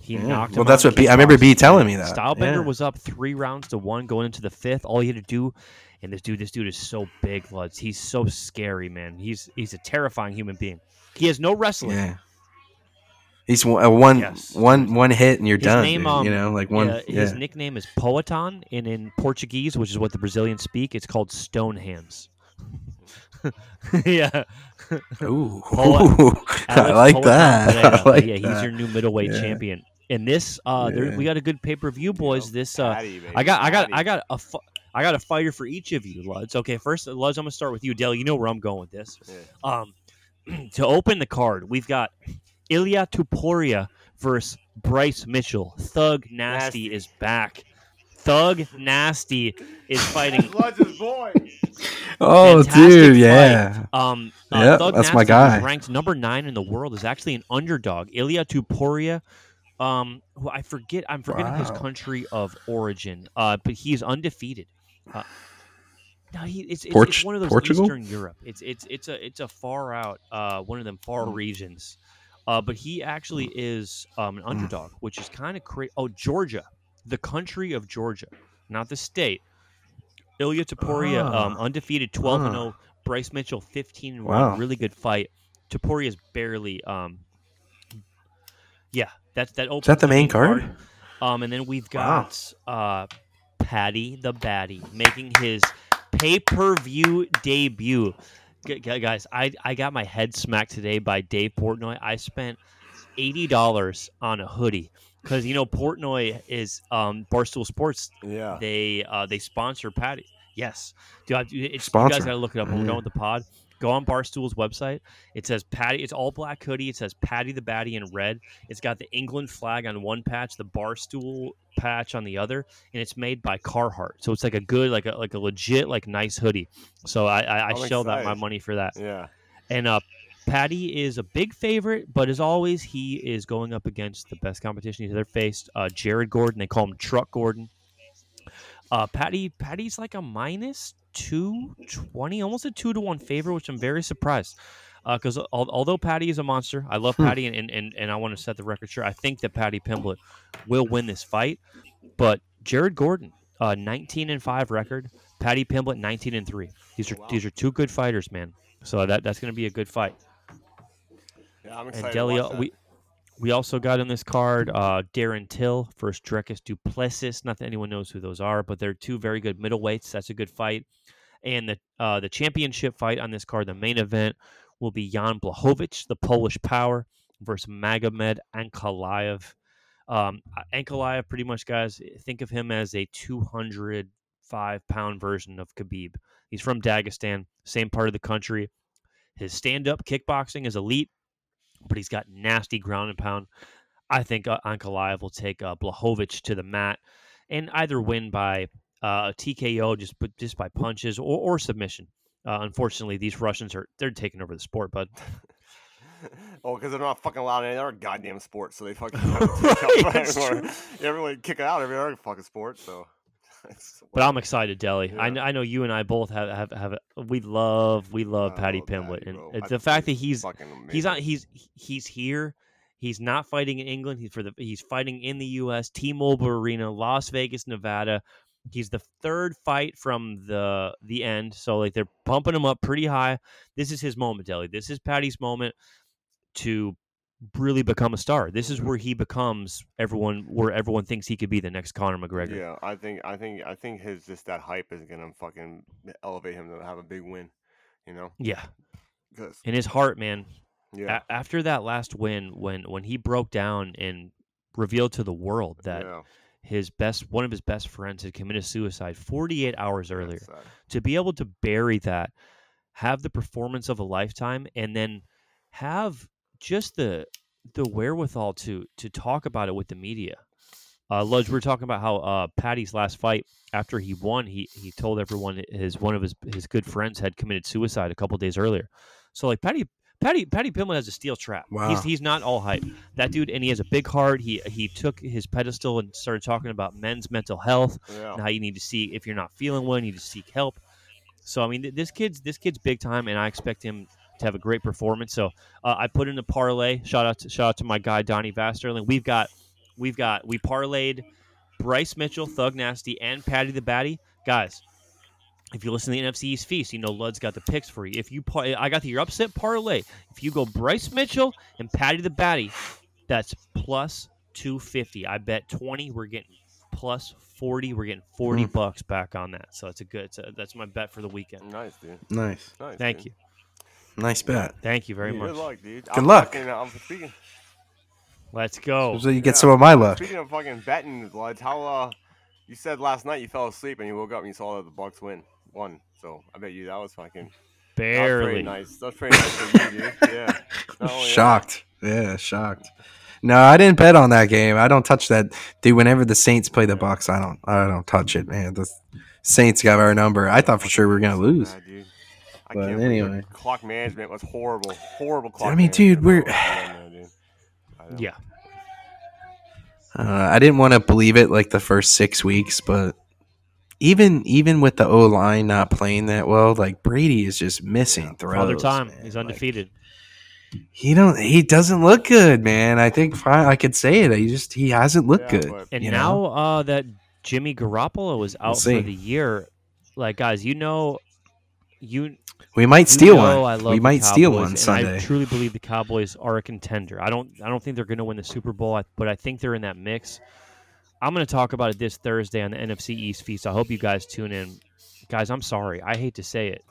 A: He
C: Yeah.
A: knocked.
C: Well,
A: him
C: that's what B- I remember B telling me that.
A: Stylebender
C: Yeah.
A: was up three rounds to one going into the fifth. All he had to do, and this dude, this dude is so big, lads. He's so scary, man. He's he's a terrifying human being. He has no wrestling.
C: Yeah. He's one, uh, one,
A: Yes.
C: one, one hit and you're
A: His
C: done.
A: name, um,
C: you know, like one.
A: yeah,
C: Yeah,
A: his nickname is Poatan, and in Portuguese, which is what the Brazilians speak, it's called Stone Hands. *laughs* yeah,
C: Ooh,
A: Poet- *laughs*
C: I like
A: Poatan
C: that.
A: Pereira. *laughs*
C: I like
A: yeah, he's
C: that.
A: your new middleweight
C: Yeah.
A: champion. And this, uh, there, we got a good pay per view, boys.
B: know,
A: this, uh,
B: Patty,
A: I got, I got,
B: Patty.
A: I got a, fu- I got a fighter for each of you, Luds. Okay, first, Luds, I'm gonna start with you, Dale. You know where I'm going with this.
B: Yeah.
A: Um, *clears throat* to open the card, we've got Ilia Topuria versus Bryce Mitchell. Thug Nasty,
B: Nasty.
A: is back. Thug Nasty is fighting. *laughs*
B: Lodge's boy.
C: Oh,
A: Fantastic
C: dude,
A: fight.
C: yeah.
A: Um, uh,
C: Yep,
A: Thug
C: that's my guy.
A: ranked number nine in the world, is actually an underdog. Ilia Topuria, um, who I forget, I'm forgetting his country of origin, uh, but he's undefeated. Uh, no, he, it's, it's,
C: Port-
A: it's one of those
C: Portugal?
A: Eastern Europe. It's it's it's a it's a far out, uh, one of them far
C: Hmm.
A: regions. Uh, but he actually is um, an underdog, which is kind of crazy. Oh, Georgia, the country of Georgia, not the state. Ilia Topuria, um,
C: Ah.
A: undefeated, twelve and zero. Bryce Mitchell, fifteen and
C: Wow.
A: one. Really good fight. Taporia is barely. Um, yeah, that's that.
C: Is that the main card?
A: Um, and then we've
C: Wow.
A: got uh, Patty the Batty making his pay per view debut. Gu- gu- guys, I I got my head smacked today by Dave Portnoy. I spent eighty dollars on a hoodie because you know Portnoy is um, Barstool Sports.
B: Yeah.
A: They uh, they sponsor Patty. Yes, Dude, I- it's, you guys got to look it up. When we're done with the pod, go on Barstool's website. It says Patty. It's all black hoodie. It says Patty the Batty in red. It's got the England flag on one patch, the Barstool patch on the other, and it's made by Carhartt. So it's like a good, like a like a legit, like nice hoodie. So I I, I shelled out my money for that.
B: Yeah.
A: And uh, Patty is a big favorite, but as always, he is going up against the best competition he's ever faced. Uh, Jared Gordon, they call him Truck Gordon. Uh, Patty, Patty's like a minus two twenty, almost a two to one favorite, which I'm very surprised. Because al- although Patty is a monster, I love
C: Hmm.
A: Patty, and, and, and, and I want to set the record straight. I think that Patty Pimblett will win this fight, but Jared Gordon, uh, 19 and five record. Patty Pimblett, 19 and three. These are
B: Wow.
A: these are two good fighters, man. So that that's going to be a good fight.
B: Yeah, I'm
A: And
B: excited. to
A: Delia,
B: watch that.
A: we we also got in this card uh, Darren Till versus Dricus Du Plessis. Not that anyone knows who those are, but they're two very good middleweights. That's a good fight. And the uh, the championship fight on this card, the main event, will be Jan Blachowicz, the Polish Power, versus Magomed Ankalaev. Um, Ankalaev, pretty much, guys, think of him as a 205 pound version of Khabib. He's from Dagestan, same part of the country. His stand up kickboxing is elite, but he's got nasty ground and pound. I think uh, Ankalaev will take uh, Blachowicz to the mat and either win by uh, TKO just but just by punches or, or submission. Uh, unfortunately, these Russians are they're taking over the sport, but
B: oh, *laughs* because they're not fucking allowed in other goddamn sport, so they fucking *laughs*
A: Right, *laughs*
B: everyone, kick it out every other fucking sport. So, *laughs*
A: but I'm excited, Deli. I,
B: Yeah.
A: kn- I know you and I both have have, have a, we love we love
B: I
A: Patty
B: love
A: Pimblett,
B: Patty,
A: and it's
B: I
A: the fact that he's he's not he's he's here. He's not fighting in England. He's for the he's fighting in the U.S. T-Mobile Arena, Las Vegas, Nevada. He's the third fight from the the end, so like they're pumping him up pretty high. This is his moment, Deli. This is Patty's moment to really become a star. This is mm-hmm. where he becomes everyone where everyone thinks he could be the next Conor McGregor.
B: Yeah, I think I think I think his just that hype is gonna fucking elevate him to have a big win. You know,
A: Yeah,
B: because
A: in his heart, man.
B: yeah,
A: A- after that last win, when when he broke down and revealed to the world that
B: yeah,
A: his best one of his best friends had committed suicide 48 hours earlier to be able to bury that have the performance of a lifetime and then have just the the wherewithal to to talk about it with the media uh Ludge, we are talking about how uh patty's last fight after he won he he told everyone his one of his his good friends had committed suicide a couple days earlier so like patty Patty Patty Pimblett has a steel trap. He's
C: Wow.
A: he's not all hype. That dude, and he has a big heart. He he took his pedestal and started talking about men's mental health
B: Yeah,
A: and how you need to see if you're not feeling well, you need to seek help. So I mean, th- this kid's this kid's big time, and I expect him to have a great performance. So uh, I put in a parlay. Shout out to shout out to my guy Donnie Vasterling. We've got we've got we parlayed Bryce Mitchell, Thug Nasty, and Patty the Batty. Guys, if you listen to the NFC East Feast, you know Lud's got the picks for you. If you par- I got the your upset parlay. If you go Bryce Mitchell and Patty the Batty, that's plus two fifty. I bet twenty. We're getting plus forty. We're getting forty
C: Hmm.
A: bucks back on that. So it's a good. It's a, that's my bet for the weekend.
B: nice, dude.
C: Nice.
B: Nice.
A: Thank
B: dude.
A: you.
C: Nice bet.
A: Thank you very much.
B: Good luck, dude.
C: Good luck.
B: Fucking, I'm speaking.
A: Let's go.
C: So you get
B: Yeah.
C: some of my luck.
B: Speaking of fucking betting, lads, how uh, you said last night you fell asleep and you woke up and you saw that the Bucks win, won. So I bet you that was fucking That was
A: Barely.
B: pretty nice. That's was pretty nice for you, dude. *laughs* Yeah. No, yeah.
C: Shocked. Yeah, shocked. No, I didn't bet on that game. I don't touch that. Dude, whenever the Saints play the Bucks, I don't I don't touch it, man. The Saints got our number. I thought for sure we were gonna lose.
B: Bad, dude. I
C: But
B: can't
C: anyway.
B: it. clock management was horrible. Horrible clock.
C: I mean, dude, we're-
B: I know, dude. I
A: Yeah.
C: Uh, I didn't want to believe it like the first six weeks, but even even with the O line not playing that well, like Brady is just missing throws.
A: Father time.
C: man.
A: He's
C: Like,
A: undefeated.
C: he don't. He doesn't look good, man. I think fine, I could say it. He just he hasn't looked
B: Yeah,
C: good.
B: but-
A: and
C: you
A: now
C: know?
A: uh, that Jimmy Garoppolo is out
C: see.
A: for the year, like guys, you know, you
C: We might
A: you
C: steal
A: know I
C: one.
A: love
C: We
A: the
C: might steal
A: Cowboys,
C: one
A: and
C: Sunday.
A: I truly believe the Cowboys are a contender. I don't. I don't think they're going to win the Super Bowl, but I think they're in that mix. I'm going to talk about it this Thursday on the NFC East feast. I hope you guys tune in, guys. I'm sorry. I hate to say it.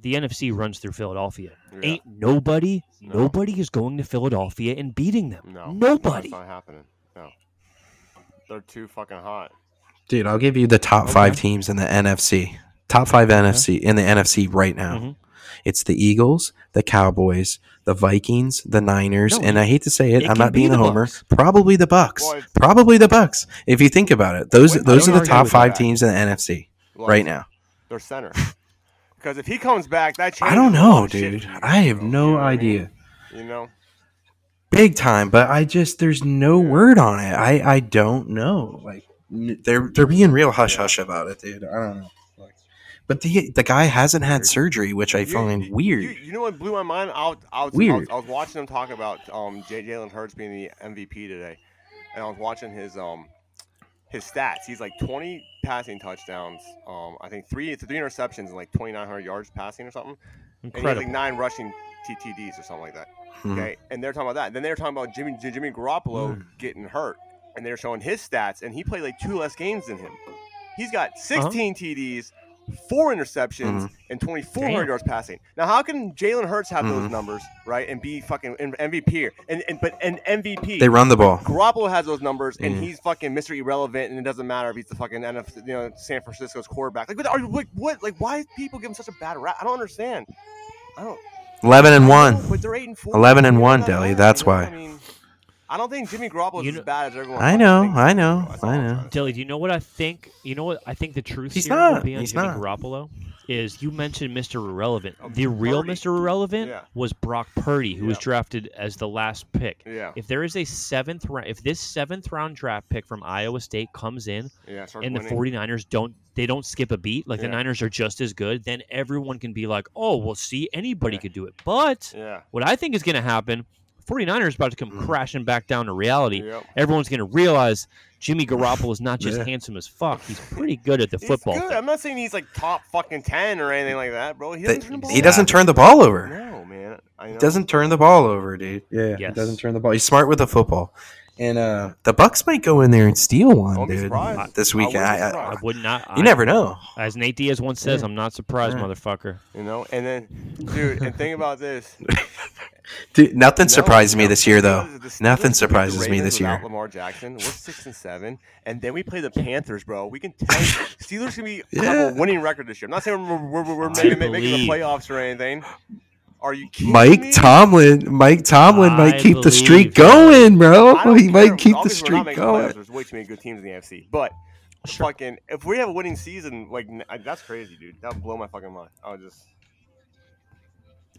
A: The NFC runs through Philadelphia.
B: Yeah.
A: Ain't nobody,
B: No.
A: nobody is going to Philadelphia and beating them.
B: No.
A: Nobody.
B: That's not happening. No. They're too fucking hot.
C: Dude, I'll give you the top
A: Okay.
C: five teams in the NFC. Top five NFC in the NFC right now.
A: Mhm.
C: It's the Eagles, the Cowboys, the Vikings, the Niners,
A: No,
C: and I hate to say it,
A: it
C: I'm
A: can
C: not
A: be
C: being a homer.
A: Bucks.
C: Probably the Bucks.
B: Well,
C: Probably the Bucks. If you think about it, those
B: Wait,
C: those are the top five
B: that.
C: teams in the NFC
B: Like,
C: right now.
B: Their center. Because if he comes back, that
C: I don't know,
B: of shit
C: dude. I have no
B: You know what I mean?
C: idea.
B: You know?
C: Big time, but I just there's no
B: Yeah.
C: word on it. I I don't know. Like they're they're being real hush
B: Yeah.
C: hush about it, dude. I don't know. Like, but the the guy hasn't had
B: Weird.
C: surgery, which I
B: You-
C: find
B: you-
C: weird.
B: You, you know what blew my mind? I was, I was, I was,
C: Weird.
B: I was watching him talk about um, J- Jalen Hurts being the MVP today, and I was watching his um his stats. He's like 20 passing touchdowns. Um, I think three three interceptions and like 2,900 yards passing or something. Incredible. And he has like nine rushing TTDs or something like that.
C: Mhm.
B: Okay, and they're talking about that. Then they're talking about Jimmy Jimmy Garoppolo
C: Mm.
B: getting hurt, and they're showing his stats, and he played like two less games than him. He's got
C: Uh-huh.
B: 16 TDs, four interceptions,
C: Mhm.
B: and 2,400
A: Damn.
B: yards passing. Now, how can Jalen Hurts have those
C: Mhm.
B: numbers, right, and be fucking MVP and and but an MVP?
C: They run the ball.
B: Garoppolo has those numbers, and
C: Mhm.
B: he's fucking Mr. Irrelevant, and it doesn't matter if he's the fucking you know, San Francisco's quarterback. Like, what are you like? What? Like, why people give him such a bad rap? I don't understand. I don't.
C: Eleven and one.
B: But they're eight and four.
C: 11 and one, Deli, that's why.
B: I mean, I don't think Jimmy Garoppolo
A: You
B: is
A: know-
B: as bad as everyone.
C: I know, I know,
B: bro. That's all
C: I know.
B: trying
A: Dilly, do you know what I think? You know what I think the truth
C: He's
A: here
C: not.
A: will be on
C: He's
A: Jimmy
C: not.
A: Garoppolo is you mentioned Mr. Irrelevant.
B: Oh,
A: The real
B: Purdy.
A: Mr. Irrelevant
B: Yeah.
A: was Brock Purdy, who was drafted as the last pick.
B: Yeah,
A: If there is a seventh round, if this seventh round draft pick from Iowa State comes in
B: yeah. starts
A: and the
B: winning.
A: 49ers don't they don't skip a beat, like the Niners are just as good, then everyone can be like, "Oh, well, see, anybody
B: Yeah.
A: could do it." But
B: Yeah.
A: what I think is going to happen, 49ers about to come
C: Mhm.
A: crashing back down to reality.
B: Yep.
A: Everyone's going to realize Jimmy *laughs* Garoppolo is not just
C: Yeah.
A: handsome as fuck. He's pretty good at the
B: He's
A: football.
B: good. I'm not saying he's like top fucking ten or anything like that, bro. He doesn't turn the ball
C: he doesn't
B: over.
C: turn the ball over.
B: No, man. I know.
C: He doesn't turn the ball over, dude. Yeah, he doesn't turn the ball. He's smart with the football. And uh the Bucks might go in there and steal one, dude.
B: surprised.
C: This weekend.
B: wouldn't
C: I, I,
A: I would not.
C: you
A: I-
C: never know.
A: As Nate Diaz once says,
C: Yeah.
A: I'm not surprised,
C: Yeah.
A: motherfucker.
B: You know, and then, dude, and think about this. *laughs*
C: Dude, nothing
B: No,
C: surprised me this year though.
B: because the
C: Nothing surprises me this year.
B: Lamar Jackson, we're six and seven, and then we play the Panthers, bro. We can tell you, *laughs* Steelers can be have a winning record this year. I'm not saying we're, we're, we're, we're
A: I
B: making the playoffs or anything. Are you kidding
C: Mike
B: me?
C: Tomlin, Mike Tomlin might keep the streak going, bro. He
B: care.
C: might keep the
B: Obviously, we're
C: streak
B: making the playoffs.
C: going.
B: There's way too many good teams in the AFC, but
A: Sure.
B: fucking, if we have a winning season, like that's crazy, dude. That would blow my fucking mind. I would just.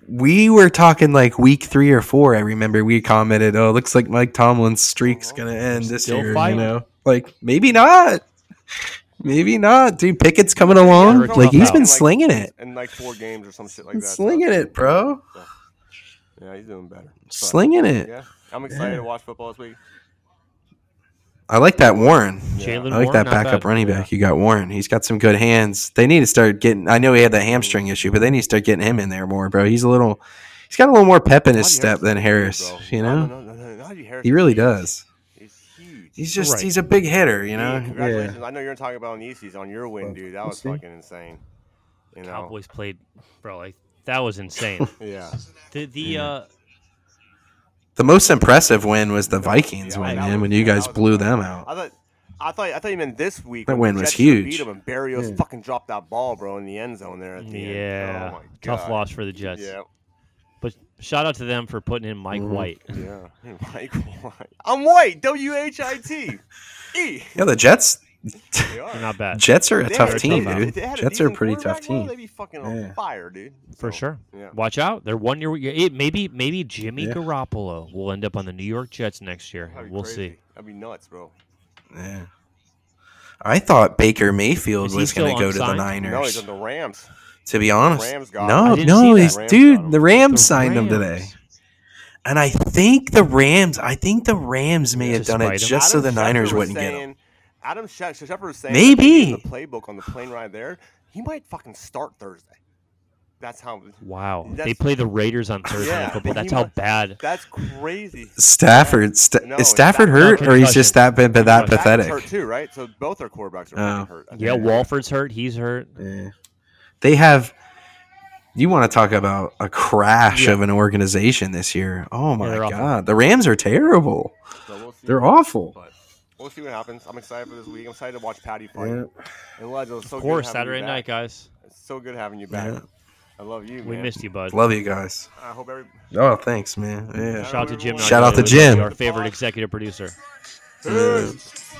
C: We were talking like week three or four. I remember we commented, "Oh, looks like Mike Tomlin's streak's uh-huh. gonna end this
A: Still
C: year."
A: fighting.
C: You know, like maybe not, maybe not. Dude, Pickett's coming along.
A: Yeah,
C: like he's been
B: like-
C: slinging it,
B: in like four games or some shit like that.
C: slinging it, bro.
B: Yeah, he's doing better. But,
C: Slinging it.
B: Yeah, I'm excited
C: Yeah.
B: to watch football this week.
C: I like that Warren.
B: Yeah.
C: I like
A: Warren,
C: that
A: not
C: backup running back. You got Warren. He's got some good hands. They need to start getting. I know he had the hamstring issue, but they need to start getting him in there more, bro. He's a little. He's got a little more pep in his
B: Najee
C: step
B: Harris
C: than Harris.
B: bro.
C: You know,
B: no, no, no, no, Najee Harris
C: he really does.
B: He's
C: just.
A: Right.
C: He's a big hitter. You know.
B: Dude, congratulations.
C: Yeah.
B: I know you're talking about on the Easties on your win, dude. That was fucking insane. You know,
A: Cowboys played, bro. Like That was insane. *laughs*
B: Yeah.
A: The the
C: Yeah.
A: uh,
C: The most impressive win was the Vikings
B: Yeah,
C: win, man,
B: was-
C: when you guys blew
B: impressive.
C: them out.
B: I thought, I thought, I thought you meant this week.
C: That win
B: the
C: was
B: Jets should've
C: huge.
B: Beat them and Berrios
C: Yeah.
B: fucking dropped that ball, bro, in the end zone there at the end.
A: yeah,
B: Oh
A: tough loss for the Jets.
B: Yeah.
A: But shout out to them for putting in Mike
C: Mhm.
A: White.
B: Yeah. *laughs* Mike White. I'm white. W H I T. E. *laughs*
C: Yeah, the Jets
B: They are.
A: Not bad
C: Jets are a
B: They
C: tough
B: had a-
C: team,
B: they-
C: dude.
B: if they had
C: Jets are a pretty tough
B: quarterback, bro,
C: team.
B: They'd be fucking on fire, dude.
A: for
B: So,
A: sure.
B: Yeah.
A: Watch out! They're one year. It, maybe maybe Jimmy
C: Yeah.
A: Garoppolo will end up on the New York Jets next year. We'll
B: crazy.
A: see.
B: That'd be nuts, bro.
C: Yeah. I thought Baker Mayfield was going to go to the? Niners.
B: No, he's on the Rams.
C: To be honest, no,
A: him. I didn't
C: no, he's dude. The Rams
A: The
C: signed him today, and I think the Rams. I think the Rams may
A: To
C: have done it
A: spite him.
C: just so the Niners
B: Schefter was
C: wouldn't get him.
B: Adam She- Schefter was saying
C: Maybe.
B: the playbook on the plane ride there, he might fucking start Thursday. That's how.
A: Wow, they play the Raiders on Thursday
B: Yeah,
A: Night Football. That's how
B: must-
A: bad.
B: That's crazy.
C: Stafford, Sta-
B: No,
C: is Stafford
B: Stafford-
C: hurt,
A: no,
C: or he's just that bit, that pathetic?
B: hurt too, right? So both their quarterbacks are
C: Oh.
B: hurt. I
A: Yeah. Wolford's hurt. He's hurt.
C: Yeah. They have. You want to talk about a crash
A: Yeah.
C: of an organization this year? Oh my
A: they're awful.
C: god, the Rams are terrible.
B: So we'll.
C: They're awful.
B: But we'll see what happens. I'm excited for this week. I'm excited to watch Paddy fight.
C: Yeah.
B: And Ledger, it's so
A: Of course,
B: having
A: Saturday night, guys.
B: It's so good having you back.
C: Yeah.
B: I love you,
A: We
B: man.
A: missed you, bud.
C: Love you guys.
B: I hope every.
C: Oh, thanks, man. Yeah.
A: Shout out to Jim.
C: Shout out to Jim.
A: our favorite executive producer.
B: Peace.